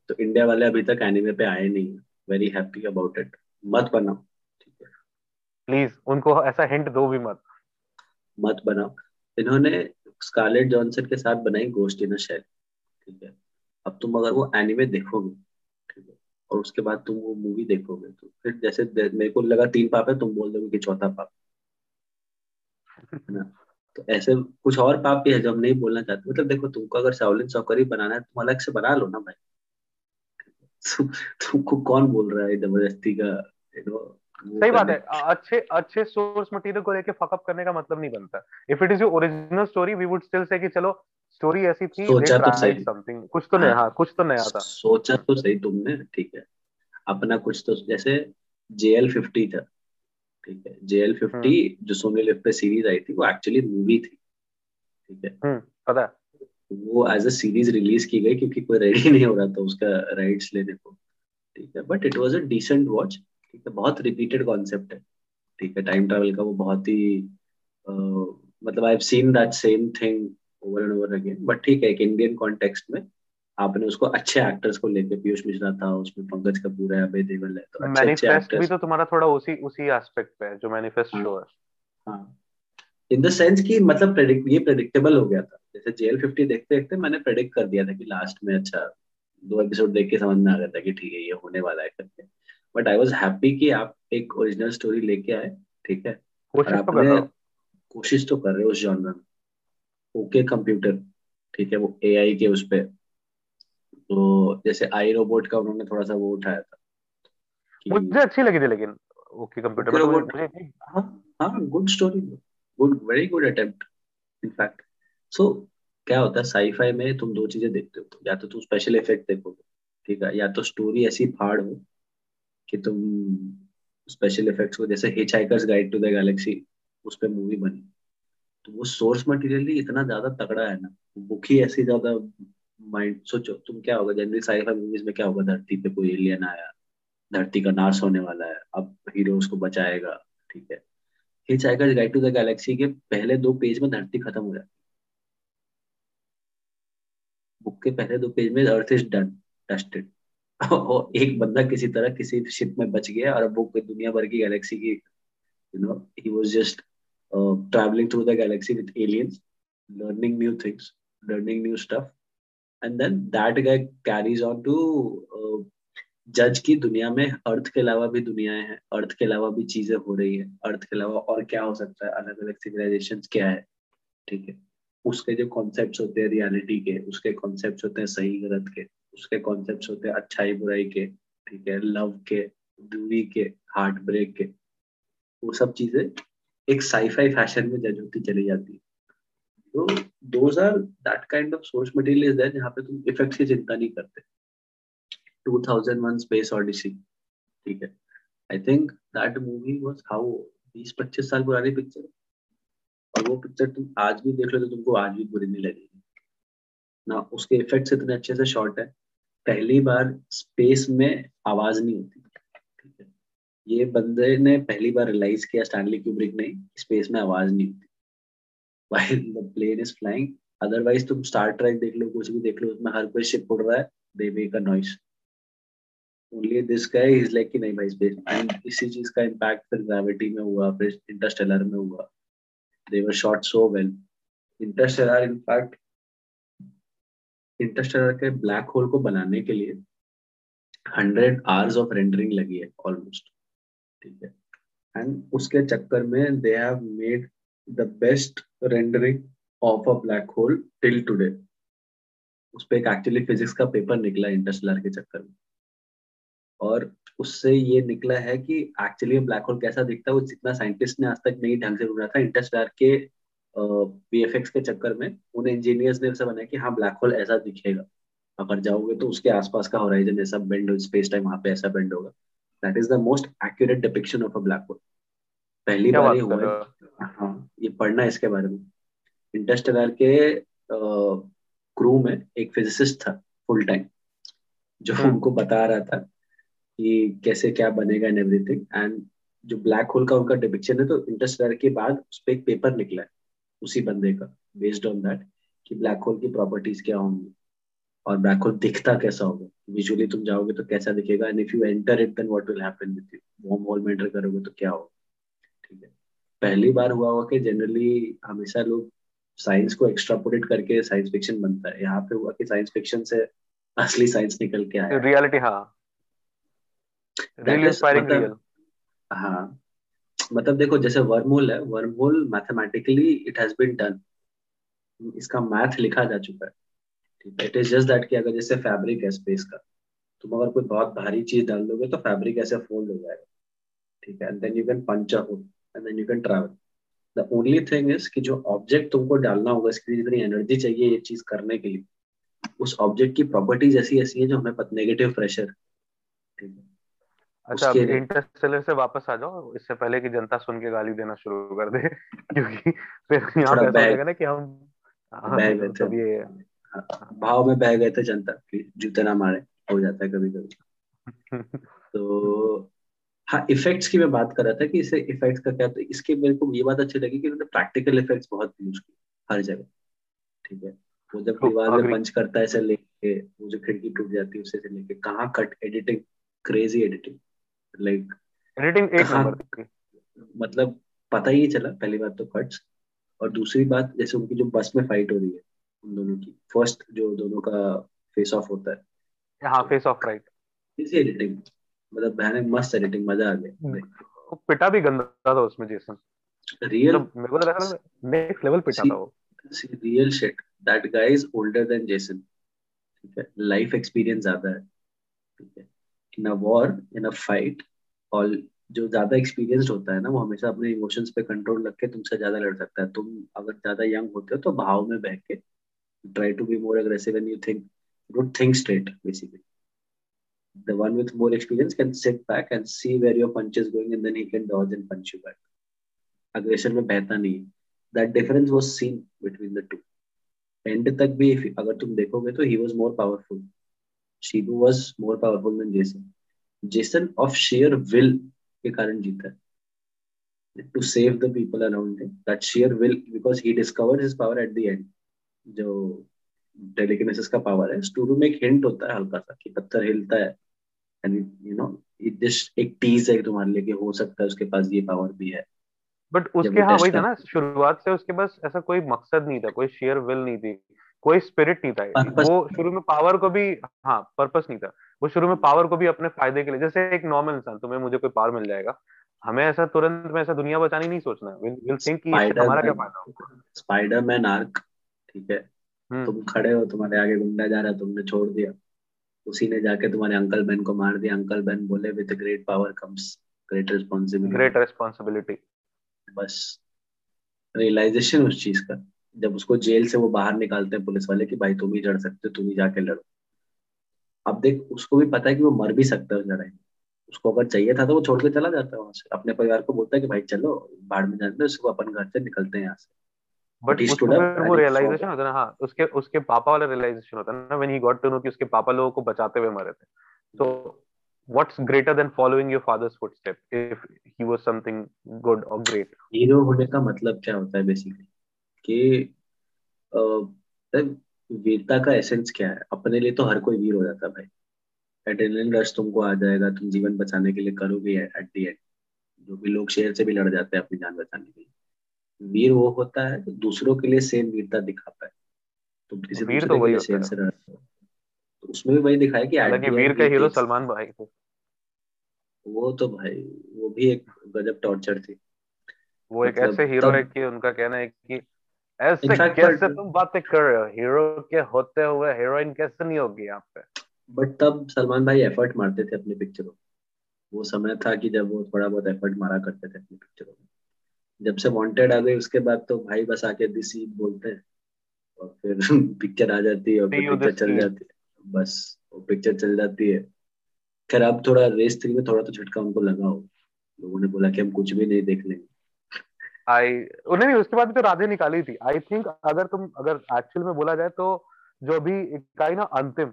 तो इंडिया वाले अभी तक एनिमे पे आए नहीं है। वेरी हैप्पी अबाउट इट मत बनाओ। प्लीज़ उनको ऐसा हिंट दो भी मत। मत बनाओ। इन्होंने स्कारलेट जॉनसन के साथ बनाई गोस्ट इन शेल ठीक है? अब तुम अगर वो एनिमे देखोगे, ठीक है? और उसके बाद तुम वो मूवी देखोगे तो फिर जैसे मेरे को लगा तीन पाप है, तुम बोल दोगे कि चौथा पाप। है ना? तो ऐसे कुछ और पाप भी है जो हम नहीं बोलना चाहते। मतलब देखो, तुमको अगर शाओलिन सॉकर बनाना है, तुम अलग से बना लो ना भाई। तुमको कौन बोल रहा है ज़बरदस्ती का सही बात है। अच्छे अच्छे सोर्स मटेरियल को लेके फकअप करने का मतलब नहीं बनता। If it is your original story we would still say कि चलो स्टोरी ऐसी थी सोचा तो सही। समथिंग कुछ तो नया हाँ। कुछ तो नया था। सोचा तो सही तुमने ठीक है। अपना कुछ तो जैसे जेएल फिफ्टी था ठीक है। जेएल फिफ्टी हम्म। जो सोनी लिव पे सीरीज़ आई थी वो एक्चुअली मूवी थी ठीक है। हम्म, पता है। वो एज अ सीरीज़ रिलीज़ की गई क्योंकि कोई रेडी नहीं हो रहा था उसका राइट्स लेने को ठीक है। But it was a decent watch ठीक है बहुत रिपीटेड कॉन्सेप्ट है। ठीक है टाइम ट्रेवल का वो बहुत ही uh, मतलब I have seen that same thing over and over again but ठीक है एक इंडियन कॉन्टेक्स्ट में आपने उसको अच्छे एक्टर्स को लेके पीयूष मिश्रा था उसमें पंकज कपूर है अभय देवल है तो अच्छे अच्छे एक्टर्स भी तो तुम्हारा थोड़ा उसी उसी एस्पेक्ट पे है जो मैनिफेस्ट शो हाँ। है। हाँ। इन द सेंस कि मतलब प्रेडिक्ट ये प्रेडिक्टेबल हो गया था। जैसे जेल 50 देखते देखते मैंने प्रेडिक्ट कर दिया था कि लास्ट में अच्छा दो एपिसोड देख के समझ में आ गया था कि ठीक है ये होने वाला है करके। बट आई वॉज़ हैप्पी कि आप एक ओरिजिनल स्टोरी लेके आए ठीक है? कोशिश तो कर रहे हो। कोशिश तो कर रहे हो उस जॉनर में। ओके कंप्यूटर ठीक है? वो एआई के उस पे। तो जैसे आई रोबोट का उन्होंने थोड़ा सा वो उठाया था मुझे अच्छी लगी थी लेकिन ओके कंप्यूटर रोबोट हाँ हाँ good story good very good attempt in fact so क्या होता है साईफाई में तुम दो चीज़ें देखते हो या तो तुम स्पेशल इफ़ेक्ट देखोगे ठीक है? या तो स्टोरी ऐसी फाड़ हो कि तुम स्पेशल इफेक्ट्स को, जैसे Hitchhiker's Guide to the Galaxy उस पर मूवी बनी। तो वो सोर्स मटेरियल ही इतना ज़्यादा तगड़ा है ना बुक ही ऐसी ज़्यादा माइंड सोचो, तुम क्या होगा जनरली साइफाई मूवीज़ में क्या होगा, धरती पे कोई एलियन आया, धरती का नाश होने वाला है, अब हीरो उसको बचाएगा, ठीक है। Hitchhiker's Guide to the Galaxy के पहले दो पेज में धरती खत्म हो जाती बुक के पहले दो पेज में अर्थ इज़ डन डस्टेड और एक बंदा किसी तरह किसी शिप में बच गया और वो दुनिया भर की गैलेक्सी की you know he was just travelling through the galaxy with aliens learning new things learning new stuff and then that guy carries on to जज की दुनिया में अर्थ के अलावा भी दुनियाएँ हैं अर्थ के अलावा भी चीज़ें हो रही है अर्थ के अलावा और क्या हो सकता है, अलग अलग सिविलाइजेशन क्या है, ठीक है? उसके जो कॉन्सेप्ट होते हैं रियलिटी के, उसके कॉन्सेप्ट होते हैं सही गलत के उसके कॉन्सेप्ट होते हैं, अच्छाई बुराई के, ठीक है लव के, दूरी के हार्ट ब्रेक के। वो सब चीज़ें एक साईफाई फ़ैशन में जज होती चली जाती है। तो those are that kind of source material is there जहाँ पे तुम इफेक्ट्स की चिंता नहीं करते। 2001 स्पेस ऑडिसी ठीक है। I think that movie was how 20 25 साल पुरानी पिक्चर और वो पिक्चर तुम आज भी देख लो तो तुमको आज भी बुरी नहीं लगेगी। ना, उसके इफेक्ट्स इतने अच्छे से शॉर्ट है। पहली बार स्पेस में आवाज़ नहीं होती। ये बंदे ने पहली बार रियलाइज़ किया स्टैनली क्यूब्रिक ने स्पेस में आवाज़ नहीं होती। While the plane is flying? Otherwise तुम स्टार ट्रैक देख लो, कुछ भी देख लो, उसमें हर कोई शिप उड़ रहा है they make a noise only this guy is like कि नहीं भाई स्पेस एंड इसी चीज़ का इम्पैक्ट फिर ग्रेविटी में हुआ, फिर इंटरस्टेलर में हुआ। They were shot so well Interstellar in fact Interstellar के ब्लैक होल को बनाने के लिए हंड्रेड आवर्स ऑफ़ रेंडरिंग लगी है ऑलमोस्ट ठीक है? एंड उसके चक्कर में they have made the best rendering of a black hole till today उस पर एक एक्चुअली फिजिक्स का पेपर निकला इंटरस्टेलर के चक्कर में। और उससे ये निकला है कि एक्चुअली ब्लैक होल कैसा दिखता है, वो जितना साइंटिस्ट ने आज तक नहीं ढंग से ढूंढा था इंटरस्टेलर के वी के चक्कर में उन इंजीनियर्स ने ऐसा बनाया कि हाँ ब्लैक होल ऐसा दिखेगा। अगर जाओगे तो उसके आसपास का होराइजन ऐसा बेंड हो स्पेस टाइम वहाँ पे ऐसा बेंड होगा। That is the most accurate depiction of a black hole पहली बार ये हुआ हाँ। ये पढ़ना है इसके बारे में। इंटरस्टेलर के क्रू में एक फिजिसिस्ट था फुल टाइम जो हाँ. उनको बता रहा था कि कैसे क्या बनेगा एंड एवरीथिंग एंड जो ब्लैक होल का उनका डिपिक्शन है तो इंटरस्टेलर के बाद उस पर एक पेपर निकला है। उसी बंदे का बेस्ड ऑन दैट कि ब्लैक होल की प्रॉपर्टीज़ क्या होंगी? और ब्लैक होल दिखता कैसा होगा? विजुअली तुम जाओगे तो कैसा दिखेगा? And if you enter it then what will happen with you wormhole में एंटर करोगे तो क्या होगा? ठीक है? पहली बार हुआ हुआ कि जनरली हमेशा लोग साइंस को एक्स्ट्रापोलेट करके साइंस फिक्शन बनता है। यहाँ पे हुआ कि साइंस फिक्शन से असली साइंस निकल के आया। रियलिटी हाँ। रियली इंस्पायरिंग रियल हाँ। मतलब देखो, जैसे वर्म होल है wormhole mathematically it has been done इसका मैथ लिखा जा चुका है, ठीक है? इट इज़ जस्ट दैट कि अगर जैसे फैब्रिक है स्पेस का, तुम अगर कोई बहुत भारी चीज़ डाल दोगे तो फैब्रिक ऐसे फोल्ड हो जाएगा, ठीक है? And then you can punch a hole and then you can travel the only thing is कि जो ऑब्जेक्ट तुमको डालना होगा, इसके लिए जितनी एनर्जी चाहिए ये चीज़ करने के लिए, उस ऑब्जेक्ट की प्रॉपर्टीज़ ऐसी ऐसी है जो हमें पता नेगेटिव प्रेशर ठीक है? अच्छा इंटरस्टेलर से वापस आ जाओ इससे पहले कि जनता सुन के गाली देना शुरू कर दे क्योंकि फिर यहाँ पे ऐसा लगेगा ना कि हम हाँ, मतलब ये भाव में बह गए थे जनता जूते ना मारे हो जाता है कभी कभी तो हाँ इफेक्ट्स की मैं बात कर रहा था कि इसे इफेक्ट्स का क्या तो इसके मेरे को ये बात अच्छी लगी कि उन्होंने प्रैक्टिकल इफेक्ट्स बहुत यूज़ की हर जगह। ठीक है? वो जब तो दीवार में पंच करता है ऐसे लेके वो जो खिड़की टूट जाती है उसे लेके कहाँ cut editing crazy editing like editing एक नंबर मतलब पता ही चला पहली बात तो कट्स और दूसरी बात जैसे उनकी जो बस में फाइट हो रही है उन दोनों की। फ़र्स्ट जो दोनों का फेस ऑफ़ होता है। हाँ फेस ऑफ़ राइट इसी एडिटिंग मतलब भयानक मस्त एडिटिंग मज़ा आ गया। पिटा भी गंदा था उसमें जेसन रियल मतलब मेरे को लगा नेक्स्ट लेवल पिटा था वो। See real shit that guy is older than Jason ठीक है? लाइफ एक्सपीरियंस ज़्यादा है। ठीक है? In a war in a fight all जो ज़्यादा एक्सपीरियंस्ड होता है ना वो हमेशा अपने इमोशंस पे कंट्रोल रख के तुमसे ज़्यादा लड़ सकता है तुम अगर ज़्यादा यंग होते हो तो भाव में बह के to be more aggressive and you think you don't think straight basically the one with more experience can sit back and see where your punch is going and then he can dodge and punch you back aggression में बहता नहीं that difference was seen between the two end तक भी अगर तुम देखोगे तो he was more powerful Shibu was more powerful than Jason. Jason of sheer will के कारण जीता है। To save the people around him that sheer will because he discovered his power at the end जो telekinesis का power है studio में एक hint होता है हल्का सा कि पत्थर हिलता है। एंड यू नो एक टीज है तुम्हारे लिए कि हो सकता है उसके पास ये पावर भी है। बट उसके हाँ वही था ना शुरुआत से उसके पास ऐसा कोई मकसद नहीं था कोई शेयर विल नहीं थी। कोई स्पिरिट नहीं था वो शुरू में पावर को भी हाँ पर्पस नहीं था। वो शुरू में पावर को भी अपने फ़ायदे के लिए जैसे एक नॉर्मल इंसान तुम्हें मुझे कोई पावर मिल जाएगा। हमें ऐसा तुरंत में ऐसा दुनिया बचानी नहीं सोचना विल विल थिंक कि हमारा क्या फ़ायदा होगा। स्पाइडरमैन आर्क ठीक है? हम्म। तुम खड़े हो तुम्हारे आगे गुंडा जा रहा है तुमने छोड़ दिया। उसी ने जाके तुम्हारे अंकल बहन को मार दिया। अंकल बहन बोले with great power comes great responsibility great responsibility बस। रियलाइजेशन उस चीज़ का। जब उसको जेल से वो बाहर निकालते हैं पुलिस वाले कि भाई तुम ही लड़ सकते हो तुम ही जाके लड़ो। अब देख उसको भी पता है कि वो मर भी सकता है लड़ाई में। उसको अगर चाहिए था तो वो छोड़ के चला जाता है वहाँ से। अपने परिवार को बोलता है कि भाई चलो बाढ़ में जाते उसको अपन घर से निकलते हैं यहाँ से। बट वो रियलाइजेशन होता है ना हाँ उसके उसके पापा वाला रियलाइजेशन होता है ना when he got to know कि उसके पापा लोगों को बचाते हुए मरे थे। तो what's greater than following your father's footstep if he was something good और ग्रेट हीरो होने का मतलब क्या होता है बेसिकली कि वीरता का एसेंस क्या है? अपने लिए तो हर कोई वीर हो जाता है भाई। एड्रेनलिन रश तुमको आ जाएगा तुम जीवन बचाने के लिए करोगे एट दी एंड जो भी लोग शेर से भी लड़ जाते हैं अपनी जान बचाने के लिए। वीर वो होता है जो दूसरों के लिए सेम वीरता दिखा पाए। तो किसी वीर तो वही होता है। तो उसमें भी वही दिखाया कि हालाँकि वीर का हीरो सलमान भाई थे। वो तो भाई वो भी एक गजब टॉर्चर थी। वो एक मतलब ऐसे हीरो है कि उनका कहना है कि ऐसे कैसे तुम बातें कर रहे हो? हीरो के होते हुए हीरोइन कैसे नहीं होगी यहाँ पे? बट तब सलमान भाई एफर्ट मारते थे अपनी पिक्चरों वो समय था कि जब वो थोड़ा बहुत एफर्ट मारा करते थे अपनी पिक्चरों में जब से वांटेड आ गई उसके बाद तो भाई बस आके दिस ईद बोलते हैं। और फिर पिक्चर आ जाती है और पिक्चर चल जाती है। बस वो पिक्चर चल जाती है। खैर अब थोड़ा रेस थ्री में थोड़ा तो झटका उनको लगा हो लोगों ने बोला कि हम कुछ भी नहीं देख लेंगे। आई उन्हें उसके बाद तो राधे निकाली थी। आई थिंक अगर तुम अगर एक्चुअल में बोला जाए तो जो अभी इकाई ना अंतिम।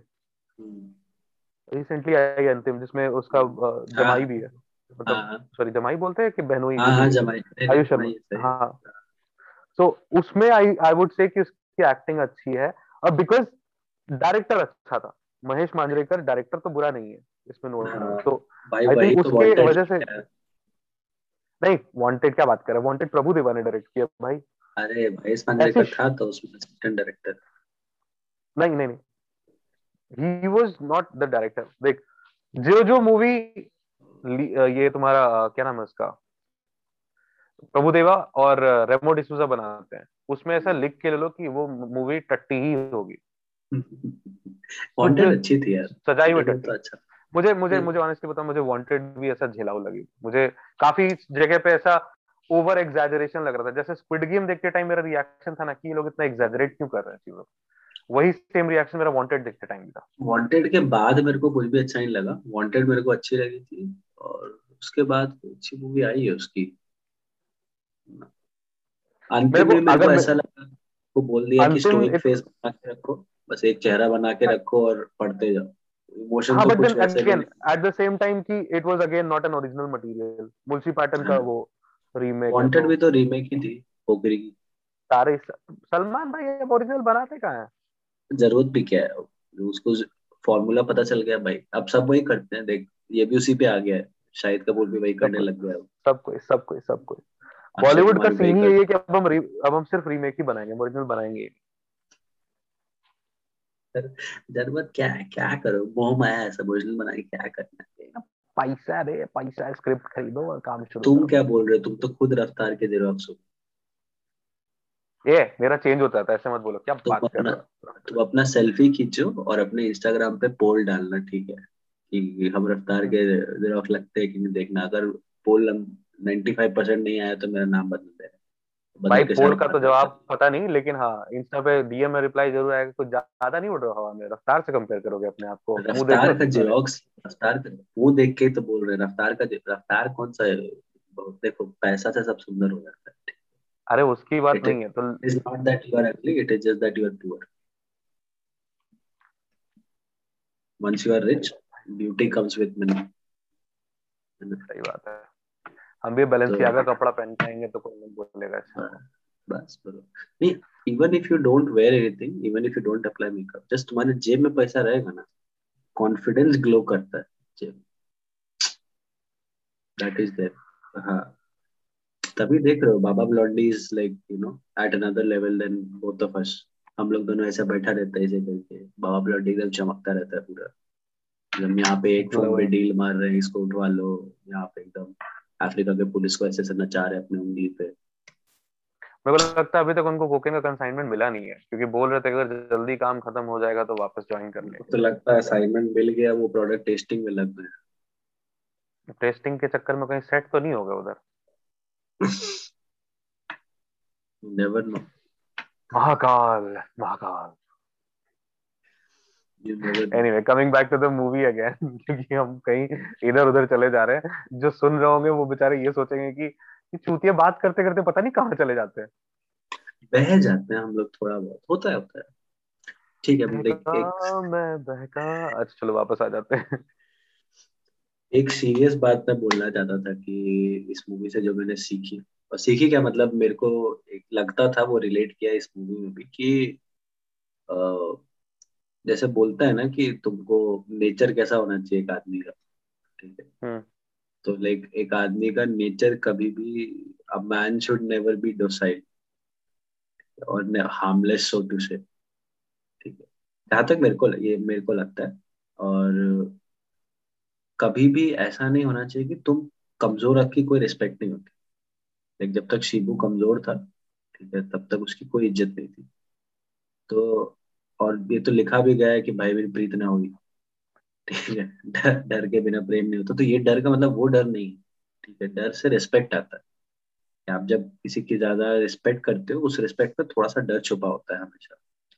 रिसेंटली हम्म। आई अंतिम जिसमें उसका जमाई हाँ। भी है। मतलब सॉरी हाँ। जमाई बोलते हैं कि बहनोई? हाँ हाँ जमाई। आयुष शर्मा। हाँ सो उसमें आई आई वुड से कि उसकी एक्टिंग अच्छी है। और बिकॉज़ डायरेक्टर अच्छा था। महेश मांजरेकर डायरेक्टर तो बुरा नहीं है इसमें नो हाँ, तो आई थिंक उसके वजह से है। नहीं वांटेड क्या बात कर रहे हैं? वांटेड प्रभु देवा ने डायरेक्ट किया भाई। अरे महेश ऐसी मांजरेकर था तो उसमें असिस्टेंट डायरेक्टर नहीं नहीं नहीं। He was not the director देख जो जो मूवी ये तुम्हारा क्या नाम है उसका? प्रभुदेवा और रेमो डिसूजा बनाते हैं। उसमें ऐसा लिख के ले लो कि वो मूवी टट्टी ही होगी। वांटेड अच्छी थी यार। सजाई हुई टट्टी तो अच्छा मुझे मुझे मुझे ऑनेस्टली बताऊँ मुझे वांटेड भी ऐसा झेलाऊ लगी। मुझे काफ़ी जगह पे ऐसा ओवर एग्जैजरेशन लग रहा था। जैसे स्क्विड गेम देखते टाइम मेरा रिएक्शन था ना कि ये लोग इतना एग्जैजरेट क्यों कर रहे हैं चीज़ों वही सेम रिएक्शन मेरा वांटेड देखते टाइम था। वांटेड के बाद मेरे को कुछ भी अच्छा नहीं लगा। वांटेड मेरे को अच्छी लगी थी और उसके बाद अच्छी मूवी आई है उसकी। अंतिम में मेरे को ऐसा लगा को बोल दिया कि एक फेस बना के रखो बस एक चेहरा बना के रखो और पढ़ते जाओ। इमोशन हाँ तो कुछ कि it was again not an original material Munshi pattern का वो रीमेक वांटेड तो भी तो रीमेक ही थी की। सारे सलमान भाई अब ओरिजिनल बनाते कहाँ है? ज़रूरत भी क्या है? उसको फॉर्मूला पता चल गया भाई। अब सब वही करते हैं देख ये भी उसी पे आ गया है। शाहिद कपूर भी वही करने लग गया है। सब कोई सब कोई सब कोई बॉलीवुड का सीन ही है कि अब हम अब हम सिर्फ़ रीमेक ही बनाएँगे ओरिजिनल बनाएँगे ज़रूरत क्या है? क्या करो? मोह माया है बना के क्या करना है? पैसा रे पैसा स्क्रिप्ट खरीदो और काम शुरू तुम क्या बोल रहे हो? तुम तो खुद रफ्तार के जेरोक्स हो ये मेरा चेंज होता था ऐसे मत बोलो। क्या बात कर अपना रहे हो? तुम अपना सेल्फी खींचो और अपने इंस्टाग्राम पे पोल डालना ठीक है? कि हम रफ्तार के जेरोक्स लगते हैं कि नहीं देखना। अगर पोल 95% परसेंट नहीं आया तो मेरा नाम बदल देना भाई पोल का तो जवाब पता नहीं लेकिन हाँ इंस्टा पे डीएम में रिप्लाई ज़रूर आएगा कुछ ज़्यादा नहीं उड़ रहा हवा में। रफ्तार से कंपेयर करोगे अपने आप को। रफ्तार का जेरोक्स रफ्तार वो देख के तो बोल रहे रफ्तार का रफ्तार कौन सा है? देखो पैसा से सब सुंदर हो जाता है अरे उसकी बात नहीं है तो is not that you are ugly it is just that you are poor. Once you are rich beauty comes with money. सही बात है। हम भी बैलेंसियागा कपड़ा पहन के आएँगे तो कोई नहीं बोलेगा अच्छा बस बरो नहीं even if you don't wear anything even if you don't apply makeup just तुम्हारे जेब में पैसा रहेगा ना कॉन्फिडेंस ग्लो करता है जेब। दैट इज़ देयर हाँ। तभी देख रहे हो बाबा Blondie is like you know at another level then both of us हम लोग दोनों ऐसा बैठा रहता है ऐसे करके। बाबा ब्लॉन्डी एकदम चमकता रहता है पूरा। हम यहाँ पे एक फ़ोन पे डील मार रहे हैं इसको उठवा लो यहाँ पे एकदम। अफ्रीका के पुलिस को ऐसे ऐसे नचा रहे अपने उंगली पे। मेरे को लगता है अभी तक उनको कोकेन का कंसाइनमेंट मिला नहीं है क्योंकि बोल रहे थे अगर जल्दी काम खत्म हो जाएगा तो वापस ज्वाइन कर लेंगे। तो लगता है असाइनमेंट मिल गया वो प्रोडक्ट टेस्टिंग में लग गया। टेस्टिंग के चक्कर में कहीं सेट तो नहीं हो गया उधर? Never no Mahakal Mahakal. Anyway coming back to the movie again क्योंकि हम कहीं इधर उधर चले जा रहे हैं। जो सुन रहे होंगे वो बेचारे ये सोचेंगे कि कि चूतिया बात करते करते पता नहीं कहाँ चले जाते हैं। बह जाते हैं हम लोग थोड़ा बहुत होता है होता है। ठीक है देख एक मैं बहका। अच्छा चलो वापस आ जाते हैं। एक सीरियस बात मैं बोलना चाहता था कि इस मूवी से जो मैंने सीखी और सीखी क्या मतलब मेरे को एक लगता था वो रिलेट किया इस मूवी में भी कि जैसे बोलता है ना कि तुमको नेचर कैसा होना चाहिए एक आदमी का ठीक है? हम्म तो लाइक एक आदमी का नेचर कभी भी a man should never be docile और हार्मलेस सो टू से ठीक है? जहाँ तक मेरे को ये मेरे को लगता है और कभी भी ऐसा नहीं होना चाहिए कि तुम कमज़ोर रख की कोई रिस्पेक्ट नहीं होती। लाइक जब तक शिबू कमज़ोर था ठीक है तब तक उसकी कोई इज़्ज़त नहीं थी। तो और ये तो लिखा भी गया है कि भाई मेरी प्रीत ना हुई ठीक है डर डर के बिना प्रेम नहीं होता। तो ये डर का मतलब वो डर नहीं है। ठीक है डर से रिस्पेक्ट आता है। आप जब किसी की ज़्यादा रिस्पेक्ट करते हो उस रिस्पेक्ट में थोड़ा सा डर छुपा होता है हमेशा।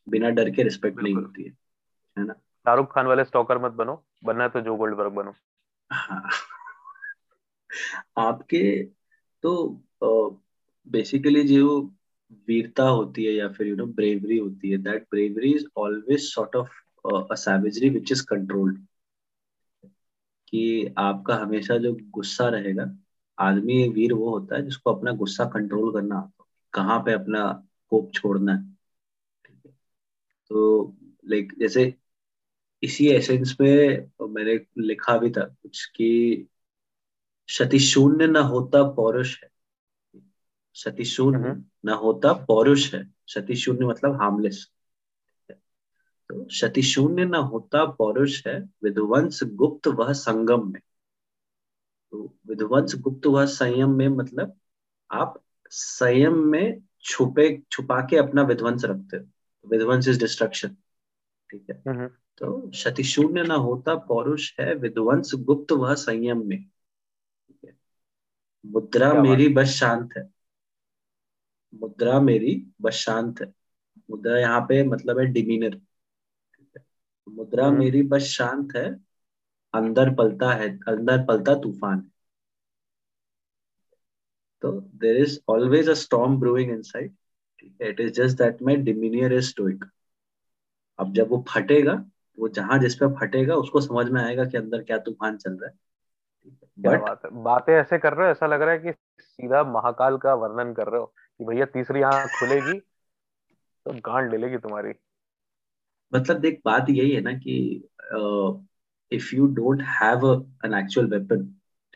बिना डर के रिस्पेक्ट नहीं होती है है ना? शाहरुख खान वाले स्टॉकर मत बनो। बनना है तो जो गोल्डबर्ग बनो। हाँ। आपके तो बेसिकली जो वीरता होती है या फिर यू नो ब्रेवरी होती है that bravery is always sort of a savagery which is controlled कि आपका हमेशा जो गुस्सा रहेगा आदमी वीर वो होता है जिसको अपना गुस्सा कंट्रोल करना आता कहाँ पे अपना कोप छोड़ना है। तो लाइक जैसे इसी एसेंस में मैंने लिखा भी था कुछ कि शति शून्य न होता पौरुष है। शति शून्य न होता पौरुष है। शति शून्य मतलब हार्मलेस तो शति शून्य न होता पौरुष है विध्वंस गुप्त वह संगम में। तो विध्वंस गुप्त वह संयम में मतलब आप संयम में छुपे छुपा के अपना विध्वंस रखते हो। विध्वंस इज़ डिस्ट्रक्शन ठीक है? तो शति शून्य न होता पौरुष है विध्वंस गुप्त वह संयम में मुद्रा मेरी बस शांत है। मुद्रा मेरी बस शांत है। मुद्रा यहाँ पे मतलब है डिमीनर। मुद्रा हम्म। मेरी बस शांत है अंदर पलता है अंदर पलता तूफ़ान है। तो there is always a storm brewing inside it is just that my demeanour is stoic अब जब वो फटेगा वो जहाँ जिस पे फटेगा उसको समझ में आएगा कि अंदर क्या तूफ़ान चल रहा है। बात है? बातें ऐसे कर रहे हो ऐसा लग रहा है कि सीधा महाकाल का वर्णन कर रहे हो। कि भैया तीसरी आँख खुलेगी तो गांड ले लेगी तुम्हारी। मतलब देख बात यही है ना कि if you don't have an actual weapon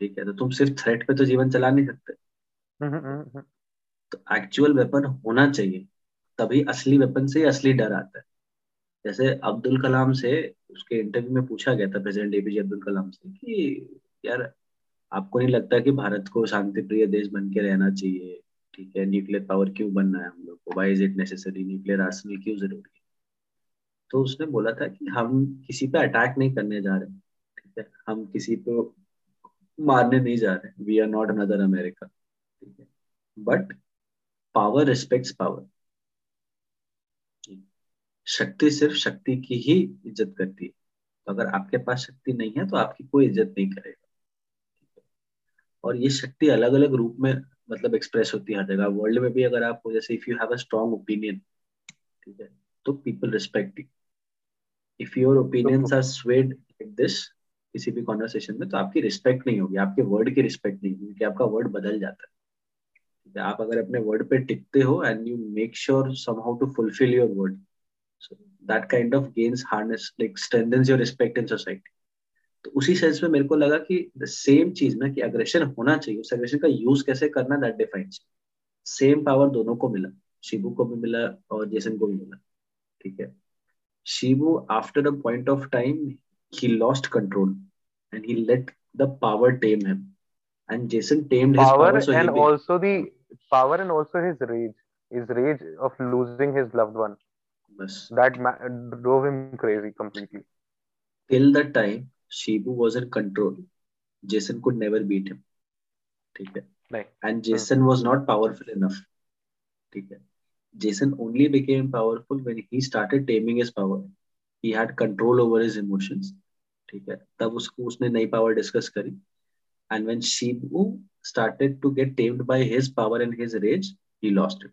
ठीक है तो तुम सिर्फ़ थ्रेट पे तो जीवन चला नहीं सकते। हम्म, हम्म, हम्म, तो एक्चुअल वेपन होना चाहिए तभी असली वेपन से असली डर आता है। जैसे अब्दुल कलाम से उसके इंटरव्यू में पूछा गया था प्रेसिडेंट एपीजे अब्दुल कलाम से कि यार आपको नहीं लगता कि भारत को शांति प्रिय देश बन के रहना चाहिए? ठीक है न्यूक्लियर पावर क्यों बनना है हम लोग को? Why is it necessary nuclear arsenal क्यों ज़रूरी है? तो उसने बोला था कि हम किसी पे अटैक नहीं करने जा रहे, ठीक है? हम किसी को मारने नहीं जा रहे we are not another America ठीक है? बट पावर रिस्पेक्ट्स पावर शक्ति सिर्फ़ शक्ति की ही इज़्ज़त करती है। तो अगर आपके पास शक्ति नहीं है तो आपकी कोई इज़्ज़त नहीं करेगा। और ये शक्ति अलग अलग रूप में मतलब एक्सप्रेस होती है हर जगह। वर्ल्ड में भी अगर आपको जैसे if you have a strong opinion ठीक है तो people respect you if your opinions are swayed like this किसी भी कॉन्वर्सेशन में तो आपकी रिस्पेक्ट नहीं होगी आपके वर्ड की रिस्पेक्ट नहीं होगी क्योंकि आपका वर्ड बदल जाता है। आप अगर अपने वर्ड पे टिकते हो and you make sure somehow to fulfil your word so that kind of gains harness like strengthens your respect in society. तो उसी सेंस में मेरे को लगा कि द सेम चीज़ में कि अग्रेशन होना चाहिए उस अग्रेशन का यूज़ कैसे करना दैट डिफाइंस सेम पावर दोनों को मिला. शिबू को भी मिला और जेसन को भी मिला. ठीक है? Shibu after the point of time he lost control and he let the power tame him and Jaison tame his power and also the power and also his rage his rage of losing his loved one बस that drove him crazy completely till the time Shibu was in control, Jason could never beat him. ठीक है Jason hmm. was not powerful enough. ठीक है Jason only became powerful when he started taming his power. He had control over his emotions. ठीक है तब उसको उसने नई पावर डिस्कस करी and when Shibu started to get tamed by his power and his rage, he lost it.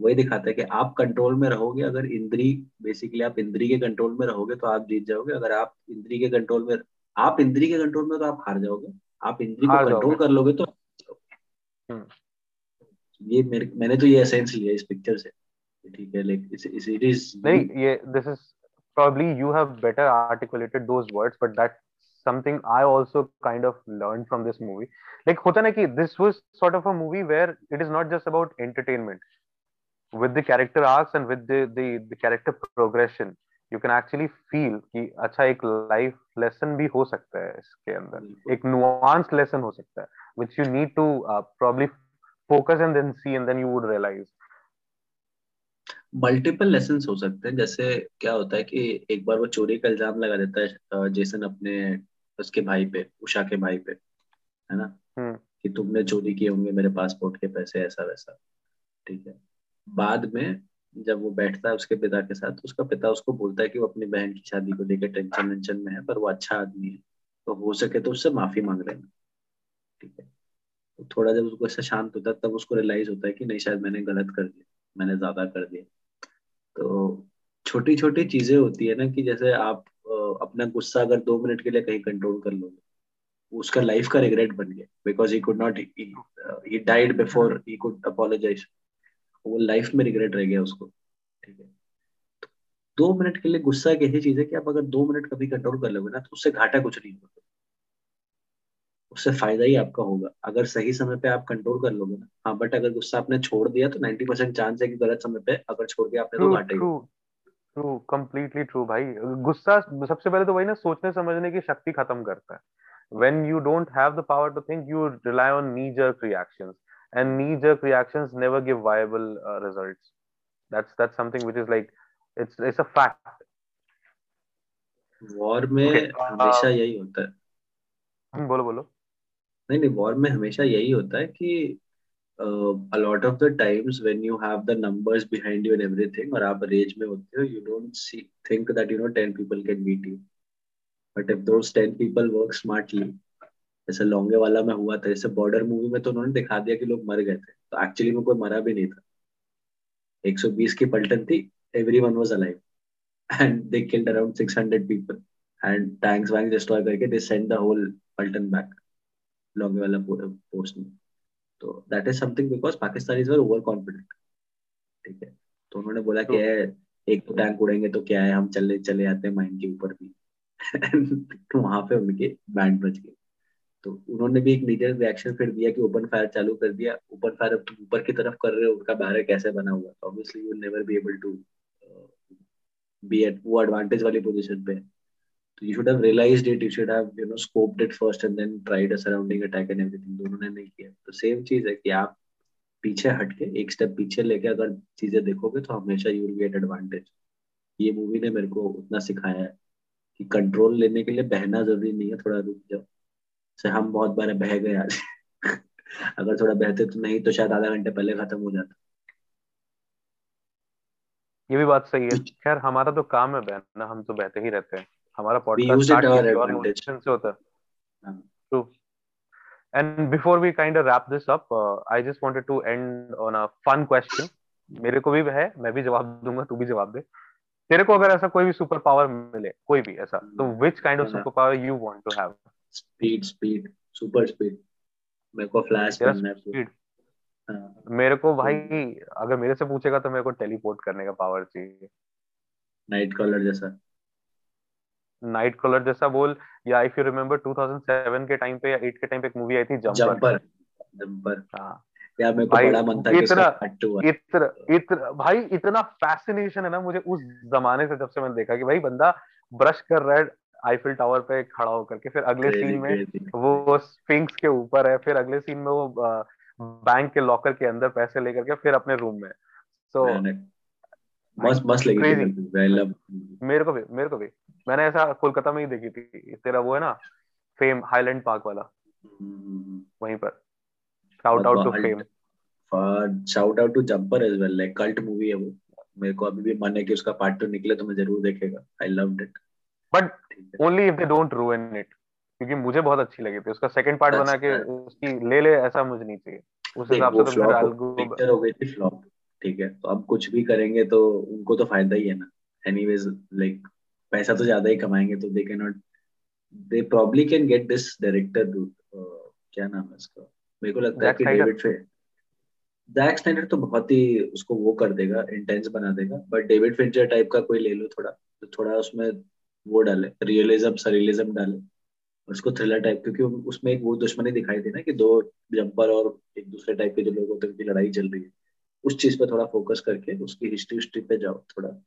वही दिखाता है कि आप कंट्रोल में रहोगे अगर इंद्री बेसिकली आप इंद्री के कंट्रोल में रहोगे तो आप जीत जाओगे अगर आप इंद्री के कंट्रोल में आप इंद्री के कंट्रोल में तो आप हार जाओगे आप इंद्री को कंट्रोल कर लोगे तो हम्म। ये मेरे मैंने तो ये एसेंस लिया इस पिक्चर से ठीक है लाइक इस इट इज़ नहीं ये this is probably you have better articulated those words but that something i also kind of learned from this movie like hota na ki this was sort of a movie where it is not just about entertainment with the character arcs and with the the, the character progression you can actually feel कि अच्छा एक life lesson भी हो सकता है इसके अंदर एक nuanced lesson हो सकता है which you need to uh, probably focus and then see and then you would realize multiple lesson हो सकते हैं जैसे क्या होता है कि एक बार वो चोरी का इल्ज़ाम लगा देता है जेसन अपने उसके भाई पे उषा के भाई पे है ना हुँ. कि तुमने चोरी किए होंगे मेरे पासपोर्ट के पैसे ऐसा वैसा ठीक है बाद में जब वो बैठता है उसके पिता के साथ, उसका पिता उसको बोलता है कि वो अपनी बहन की शादी को लेकर टेंशन वेंशन में है, पर वो अच्छा आदमी है। तो हो सके तो उससे माफ़ी मांग लेना। ठीक है? तो थोड़ा जब उसको ऐसा शांत होता है, तब उसको रियलाइज़ होता है कि नहीं, शायद मैंने गलत कर दिया, मैंने ज़्यादा कर दिया। तो छोटी छोटी चीज़ें होती है ना कि जैसे आप अपना गुस्सा अगर दो मिनट के लिए कहीं कंट्रोल कर लोगे, उसका लाइफ का रिग्रेट बन गया because he could not he died before he could apologise वो लाइफ में रिग्रेट रह गया उसको ठीक है? तो दो मिनट के लिए गुस्सा एक ऐसी चीज़ है कि आप अगर दो मिनट कभी कंट्रोल कर लोगे ना तो उससे घाटा कुछ नहीं होगा। उससे फ़ायदा ही आपका होगा। अगर सही समय पे आप कंट्रोल कर लोगे ना हाँ बट अगर गुस्सा आपने छोड़ दिया तो नाइन्टी परसेंट चांस है कि गलत समय पे अगर छोड़ दिया आपने तो घाटा ही ट्रू कंप्लीटली ट्रू भाई। गुस्सा सबसे पहले तो वही ना सोचने समझने की शक्ति खत्म करता है। When you don't have the power to think you rely on knee jerk reactions and knee jerk reactions never give viable uh, results that's that's something which is like it's it's a fact war में okay, uh, हमेशा यही होता है बोलो बोलो नहीं नहीं war में हमेशा यही होता है कि uh, a lot of the times when you have the numbers behind you and everything और आप रेज में होते हो you don't see think that you know 10 people can beat you but if those 10 people work smartly जैसे लॉन्गे वाला में हुआ था जैसे बॉर्डर मूवी में तो उन्होंने दिखा दिया कि लोग मर गए थे। तो एक्चुअली में कोई मरा भी नहीं था। 120 की पलटन थी everyone was alive and they killed around 600 people and tanks वैंक्स destroy करके they sent the whole पलटन back लॉन्गे वाला पोस्ट में। तो that is something because Pakistani were over confident ठीक है? तो उन्होंने बोला कि तो, एक तो टैंक उड़ेंगे तो क्या है? हम चले चले आते हैं माइन के ऊपर भी। तो वहाँ पे उनके बैंड बच गए। तो उन्होंने भी एक नीडर रिएक्शन फिर दिया कि ओपन फायर चालू कर दिया। ओपन फायर अब ऊपर की तरफ़ कर रहे हो, उनका बैरर कैसे बना हुआ? है obviously you never be able to be at वो एडवांटेज वाली पोजीशन पे। So you should have realized it. You should have, you know, scoped it first and then tried a surrounding attack and everything. दोनों ने नहीं किया। तो same चीज़ है कि आप पीछे हट के, एक स्टेप पीछे लेके अगर चीज़ें देखोगे तो हमेशा यू विल गेट एडवांटेज ये मूवी ने मेरे को उतना सिखाया है कि कंट्रोल लेने के लिए बहना ज़रूरी नहीं है, थोड़ा रुक जाओ। से हम बहुत बार बह गए आज। अगर थोड़ा बहते तो नहीं तो शायद आधा घंटे पहले खत्म हो जाता। ये भी बात सही है। खैर हमारा तो काम है बहना हम तो बहते ही रहते हैं। हमारा पॉडकास्ट स्टार्ट से होता है। True and before we kind of wrap this up uh, i just wanted to end on a fun question. मेरे को भी है मैं भी जवाब दूँगा तू भी जवाब दे। तेरे को अगर ऐसा कोई भी सुपर पावर मिले कोई भी ऐसा तो which kind of super power you want to have speed speed super speed मेरे को फ्लैश बनना है स्पीड मेरे को भाई अगर मेरे से पूछेगा तो मेरे को टेलीपोर्ट करने का पावर चाहिए। नाइट कॉलर जैसा। नाइट कलर जैसा बोल या इफ़ यू रिमेम्बर 2007 के टाइम पे या 8 के टाइम पे एक मूवी आई थी जंपर जंपर जंपर हाँ। यार मेरे को बड़ा मन था इतना इतना इतना भाई इतना फैसिनेशन है ना मुझे उस जमाने से जब से मैंने देखा कि भाई बंदा ब्रश कर रहा है आईफिल टावर पे खड़ा होकर के फिर अगले सीन में वो स्पिंक्स के ऊपर है फिर अगले सीन में वो बैंक के लॉकर के अंदर पैसे लेकर के फिर अपने रूम में। सो मस्त मस्त लगी थी आई लव मेरे को भी मेरे को भी। मैंने ऐसा कोलकाता में ही देखी थी। तेरा वो है ना फेम हाईलैंड पार्क वाला। वहीं पर। Shout out to fame shout out to Jumper as well like cult movie है वो। मेरे को अभी भी मन है कि उसका पार्ट टू निकले तो मैं ज़रूर देखेगा। I loved it but only if they don't ruin it क्योंकि मुझे बहुत अच्छी लगी थी। उसका सेकंड पार्ट बना के उसकी ले ले ऐसा मुझे नहीं चाहिए। उस हिसाब से तो फिर हो गई थी फ्लॉप ठीक है। तो अब कुछ भी करेंगे तो उनको तो फ़ायदा ही है ना। एनीवेज लाइक पैसा तो ज़्यादा ही कमाएँगे तो they can not they probably can get this director क्या नाम है उसका? मेरे को लगता है कि डेविड फे जैक स्नाइडर तो बहुत ही उसको वो कर देगा इंटेंस बना देगा। बट डेविड फिंचर टाइप का कोई ले लो थोड़ा। तो थोड़ा उसमें वो डाले रियलिज्म सरियलिज्म डाले। उसको थ्रिलर टाइप क्योंकि उसमें एक वो दुश्मनी दिखाई थी ना कि दो जंपर और एक दूसरे टाइप के जो लोग होते हैं उनकी लड़ाई चल रही है। उस चीज़ पे थोड़ा फोकस करके उसकी हिस्ट्री हिस्ट्री पे जाओ थोड़ा।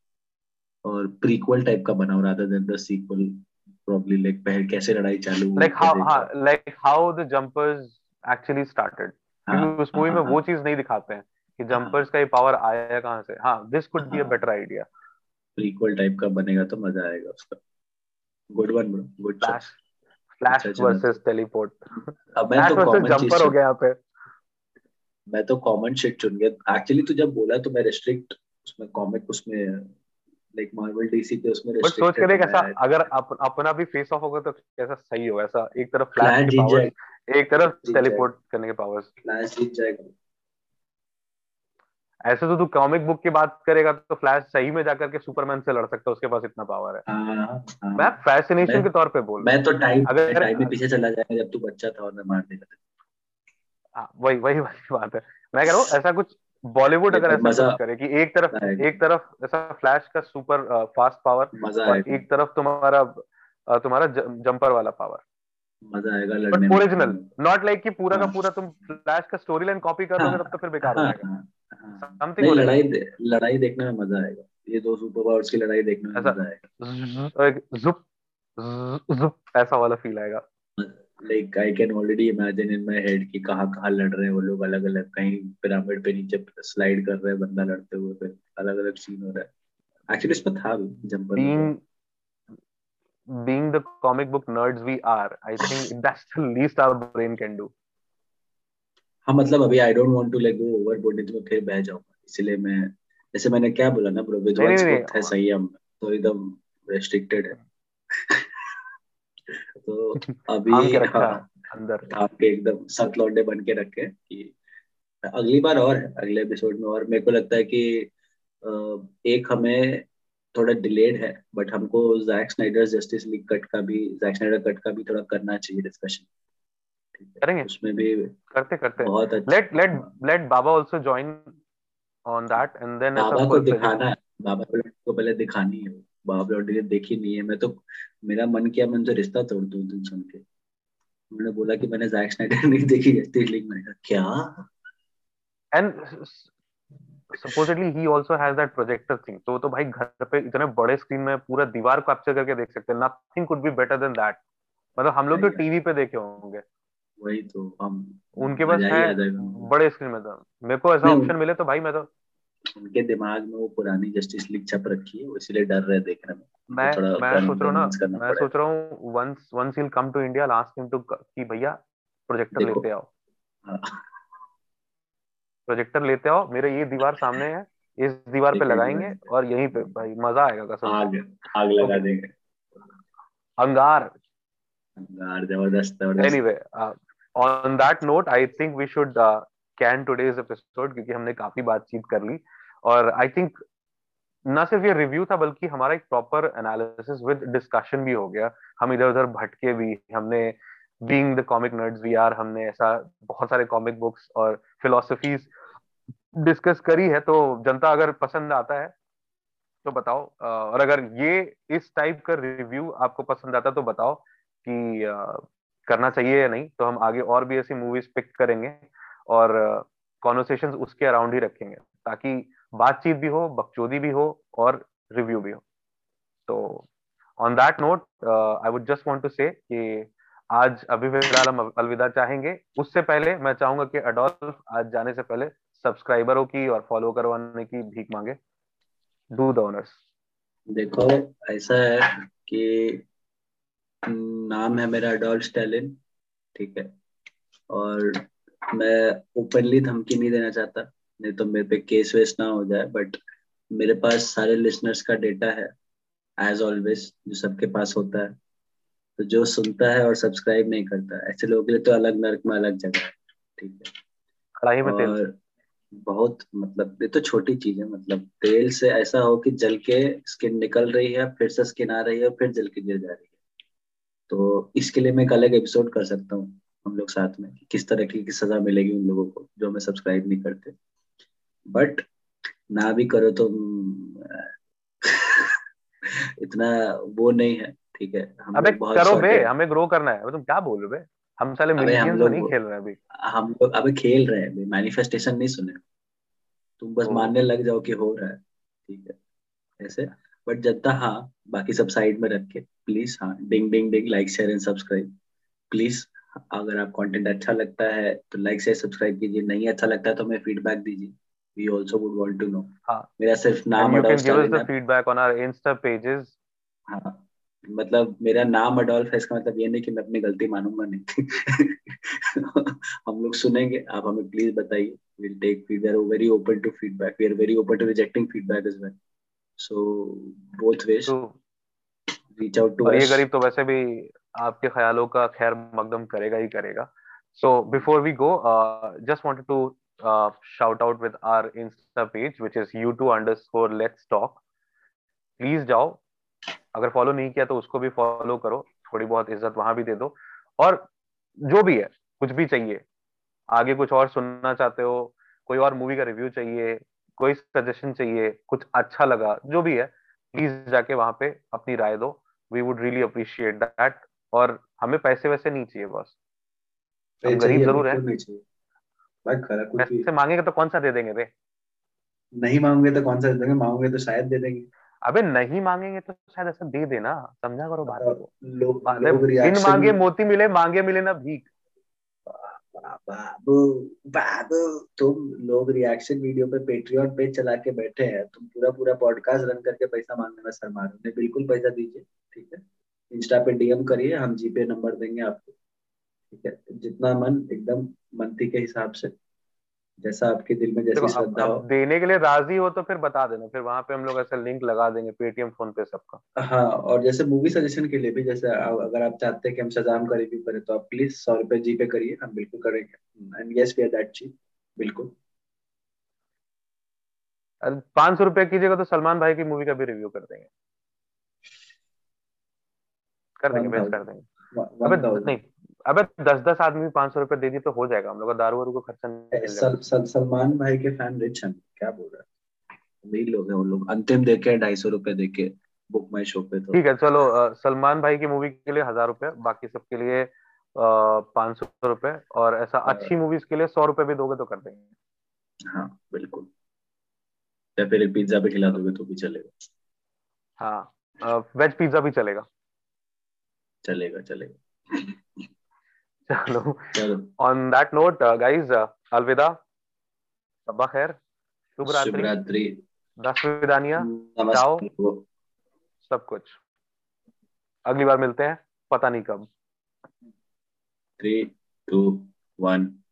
और प्रीक्वल टाइप का बनाओ rather than the sequel probably like पहले कैसे लड़ाई चालू like how like how the jumpers actually started क्योंकि उस मूवी हाँ, में हाँ, वो चीज़ नहीं दिखाते हैं कि जंपर्स हाँ। का ये पावर आया कहाँ से। हाँ this could be a better idea prequel type का बनेगा तो मज़ा आएगा उसका। Good one bro good Flash Flash versus teleport अब मैं तो कॉमन जंपर हो गया यहाँ पे। मैं तो कॉमन शिट चुन गया। एक्चुअली तो जब बोला तो मैं रिस्ट्रिक्ट उसमें कॉमिक उसमें लाइक मार्वल डीसी पे उसमें बट सोच कर कैसा अगर अप, अपना भी फेस ऑफ़ होगा तो कैसा सही होगा? ऐसा एक तरफ़ फ्लैश की पावर एक तरफ़ टेलीपोर्ट करने के पावर्स फ्लैश जीत जाएगा। ऐसे तो तू कॉमिक बुक की बात करेगा तो फ्लैश सही में जाकर के सुपरमैन से लड़ सकता है उसके पास इतना पावर है। आ, हाँ, आ, हाँ। मैं फैसिनेशन के तौर पे बोल मैं तो टाइम अगर टाइम में पीछे चला जाएगा जब तू बच्चा था और मैं मार देगा हाँ, वही वही वही बात है। मैं कह रहा हूँ ऐसा कुछ बॉलीवुड अगर ऐसा कुछ करे कि एक तरफ़ एक तरफ़ ऐसा फ्लैश का सुपर फास्ट पावर और एक तरफ़ तुम्हारा तुम्हारा जंपर वाला पावर मज़ा आएगा लड़ने ओरिजिनल नॉट लाइक कि पूरा का। पूरा तुम फ्लैश का स्टोरी लाइन कॉपी कर दोगे तब तो फिर बेकार हाँ, जाएगा। समथिंग लड़ाई दे, लड़ाई देखने में मज़ा आएगा। ये दो सुपर पावर्स की लड़ाई देखने में मज़ा आएगा। एक जुप जुप ऐसा वाला फील आएगा। Like I can already imagine in my head कि कहाँ कहाँ लड़ रहे हैं वो लोग अलग अलग कहीं पिरामिड पे नीचे स्लाइड कर रहे हैं बंदा लड़ते हुए फिर अलग अलग सीन हो रहा है। एक्चुअली इसमें था jumper being being the comic book nerds we are i think that's the least our brain can do हाँ मतलब अभी I don't want to like go overboard नहीं तो मैं फिर बह जाऊँगा। इसलिए मैं जैसे मैंने क्या बोला ना ब्रो विजुअल्स है सही हम तो एकदम रेस्ट्रिक्टेड है। तो अभी हाँ, अंदर। आपके एकदम सख्त लौंडे बन के रखे कि अगली बार और है अगले एपिसोड में और। मेरे को लगता है कि एक हमें थोड़ा डिलेड है बट हमको Zack Snyder Justice League cut का भी जैक स्नाइडर कट का भी थोड़ा करना चाहिए डिस्कशन करेंगे? उसमें भी करते करते। बहुत अच्छा let let let Baba also join on that and then बाबा को दिखाना है। बाबा को पहले दिखानी है। बाबा बाप लौटी देखी नहीं है। मैं तो मेरा मन किया मैं उनसे रिश्ता तोड़ दूँ तुम सुन के। उन्होंने बोला कि मैंने जैक स्नाइडर नहीं देखी जस्टिस लीग मैंने कहा क्या? And supposedly he also has that projector thing तो तो भाई घर पे इतने बड़े स्क्रीन में पूरा दीवार को कैप्चर करके देख सकते हैं। Nothing could be better than that मतलब हम लोग तो टीवी पे देखे होंगे। वही तो हम उनके पास है बड़े स्क्रीन में तो। मेरे को ऐसा ऑप्शन मिले तो भाई मैं तो उनके दिमाग में वो पुरानी जस्टिस लीग छप रखी है इसलिए डर रहे देखने में। मैं मैं सोच रहा हूँ ना मैं सोच रहा हूँ once once he come to India last him too कि भैया प्रोजेक्टर लेते आओ। प्रोजेक्टर हाँ। लेते आओ मेरे ये दीवार सामने है इस दीवार पे लगाएँगे और यहीं पे भाई मज़ा आएगा कसम आग आग लगा देंगे। अंगार। On that note I think we should can episode क्योंकि हमने काफ़ी बातचीत कर ली। और आई थिंक ना सिर्फ़ ये रिव्यू था, बल्कि हमारा एक प्रॉपर एनालिसिस विद डिस्कशन भी हो गया। हम इधर उधर भटके भी, हमने being the comic nerds we are हमने ऐसा बहुत सारे कॉमिक बुक्स और फिलोसफीज डिस्कस करी है तो जनता अगर पसंद आता है तो बताओ। और अगर ये, इस टाइप का रिव्यू आपको पसंद आता तो बताओ। कि करना चाहिए या नहीं तो हम आगे और भी ऐसी मूवीज़ पिक करेंगे और कॉन्वर्सेशन उसके अराउंड ही रखेंगे, ताकि बातचीत भी हो, बकचोदी भी हो और रिव्यू भी हो। तो on that note I would just want to say कि आज अभी फ़िलहाल हम अलविदा चाहेंगे। उससे पहले मैं चाहूँगा कि अडोल्फ आज जाने से पहले सब्सक्राइबरों की और फॉलो करवाने की भीख मांगे। डू द ऑनर्स देखो, ऐसा है कि नाम है मेरा अडोल्फ स्टैलिन ठीक है। और मैं ओपनली धमकी नहीं देना चाहता नहीं तो मेरे पे केस वेस ना हो जाए बट मेरे पास सारे लिसनर्स का डेटा है एज ऑलवेज जो सबके पास होता है। तो जो सुनता है और सब्सक्राइब नहीं करता ऐसे लोगों के लिए तो अलग नर्क में अलग जगह है ठीक है। कढ़ाई में तेल। बहुत मतलब ये तो छोटी चीज़ है मतलब तेल से ऐसा हो कि जल के स्किन निकल रही है फिर से स्किन आ रही है फिर जल के गिर जा रही है। तो इसके लिए मैं एक अलग एपिसोड कर सकता हूँ हम लोग साथ में कि किस तरह की सजा मिलेगी उन लोगों को जो हमें सब्सक्राइब नहीं करते। बट ना भी करो तो इतना वो नहीं है ठीक है? हम अबे बहुत करो बे हमें ग्रो करना है। तुम क्या बोल रहे हो हम साले मिलियंस तो नहीं खेल रहे अभी। हम लोग अबे खेल रहे हैं मैनिफेस्टेशन नहीं सुने। तुम बस मानने लग जाओ कि हो रहा है ठीक है? ऐसे? बट जनता हाँ बाकी सब साइड में रख के प्लीज़ हाँ ding ding ding like share and subscribe please अगर आप कंटेंट अच्छा लगता है तो लाइक से सब्सक्राइब कीजिए। नहीं अच्छा लगता है तो हमें फीडबैक दीजिए। We also would want to know हाँ। मेरा सिर्फ़ नाम Adolf us the feedback on our Insta pages हाँ। मतलब मेरा नाम अडोल्फ है इसका मतलब ये नहीं कि मैं अपनी गलती मानूँगा नहीं। हम लोग सुनेंगे। आप हमें प्लीज़ बताइए। We'll take feedback we're very open to feedback. We are very open to rejecting feedback as so ways. so, reach out to us ये गरीब तो वैसे भी आपके ख्यालों का खैर मकदम करेगा ही करेगा। So before we go just wanted to shout out with our insta page which is u2 underscore let's talk. Please जाओ। अगर फॉलो नहीं किया तो उसको भी फॉलो करो। थोड़ी बहुत इज़्ज़त वहाँ भी दे दो। और जो भी है कुछ भी चाहिए। आगे कुछ और सुनना चाहते हो कोई और मूवी का रिव्यू चाहिए कोई सजेशन चाहिए कुछ अच्छा लगा जो भी है प्लीज़ जाके वहाँ पे अपनी राय दो। We would really appreciate that और हमें पैसे वैसे नहीं चाहिए बस। हम गरीब ज़रूर है। पैसे मांगेंगे तो कौन सा दे देंगे रे? नहीं मांगोगे तो कौन सा दे देंगे? मांगोगे तो शायद दे देंगे। अबे नहीं मांगेंगे तो शायद ऐसा दे देना। समझा करो बात को। लोग बिन मांगे मोती मिले मांगे मिले ना भीख। बाबू बाबू तुम लोग रिएक्शन वीडियो पे पेट्रियन पेज चला के बैठे हैं, तुम पूरा पूरा पॉडकास्ट रन करके पैसा मांगने में सर रहे बिल्कुल पैसा दीजिए, ठीक है? इंस्टा पे डीएम करिए, हम जीपे नंबर देंगे आपको, ठीक है? जितना मन एकदम मंथी के हिसाब से। जैसा आपके दिल में जैसी श्रद्धा हो। देने के लिए राज़ी हो तो फिर बता देना फिर वहाँ पे हम लोग ऐसा लिंक लगा देंगे पेटीएम फ़ोन पे सबका। हाँ और जैसे मूवी सजेशन के लिए भी जैसे अगर आप चाहते हैं कि हम शजाम का रिव्यू करें तो आप प्लीज़ सौ रुपए जी पे करिए हम बिल्कुल करेंगे। And yes we are that cheap बिल्कुल। पाँच सौ रुपए कीजिएगा तो सलमान भाई की मूवी का भी रिव्यू कर देंगे। कर देंगे बेस्ट कर देंगे। अबे नहीं अबे दस दस आदमी पाँच सौ रुपए दे दी तो हो जाएगा। हम लोग का दारू वारू को खर्चा नहीं सल, सल, सलमान भाई के फ़ैन रिच हैं क्या बोल रहे हैं? वही लोग हैं वो लोग। अंतिम देके ढाई सौ रुपए देके बुक माई शो पे तो। ठीक है चलो आ, सलमान भाई की मूवी के लिए हज़ार रुपए बाकी सबके लिए पाँच सौ रुपए और ऐसा हाँ। अच्छी मूवीज़ के लिए सौ रुपए भी दोगे तो कर देंगे। हाँ बिल्कुल। या फिर एक पिज्जा भी खिला दोगे तो भी चलेगा। हाँ वेज पिज्जा भी चलेगा। चलेगा चलेगा। चलो। ऑन दैट नोट गाइस अलविदा। खैर शुभ रात्रि। दस विदानिया। जाओ सब कुछ। अगली बार मिलते हैं। पता नहीं कब। Three two one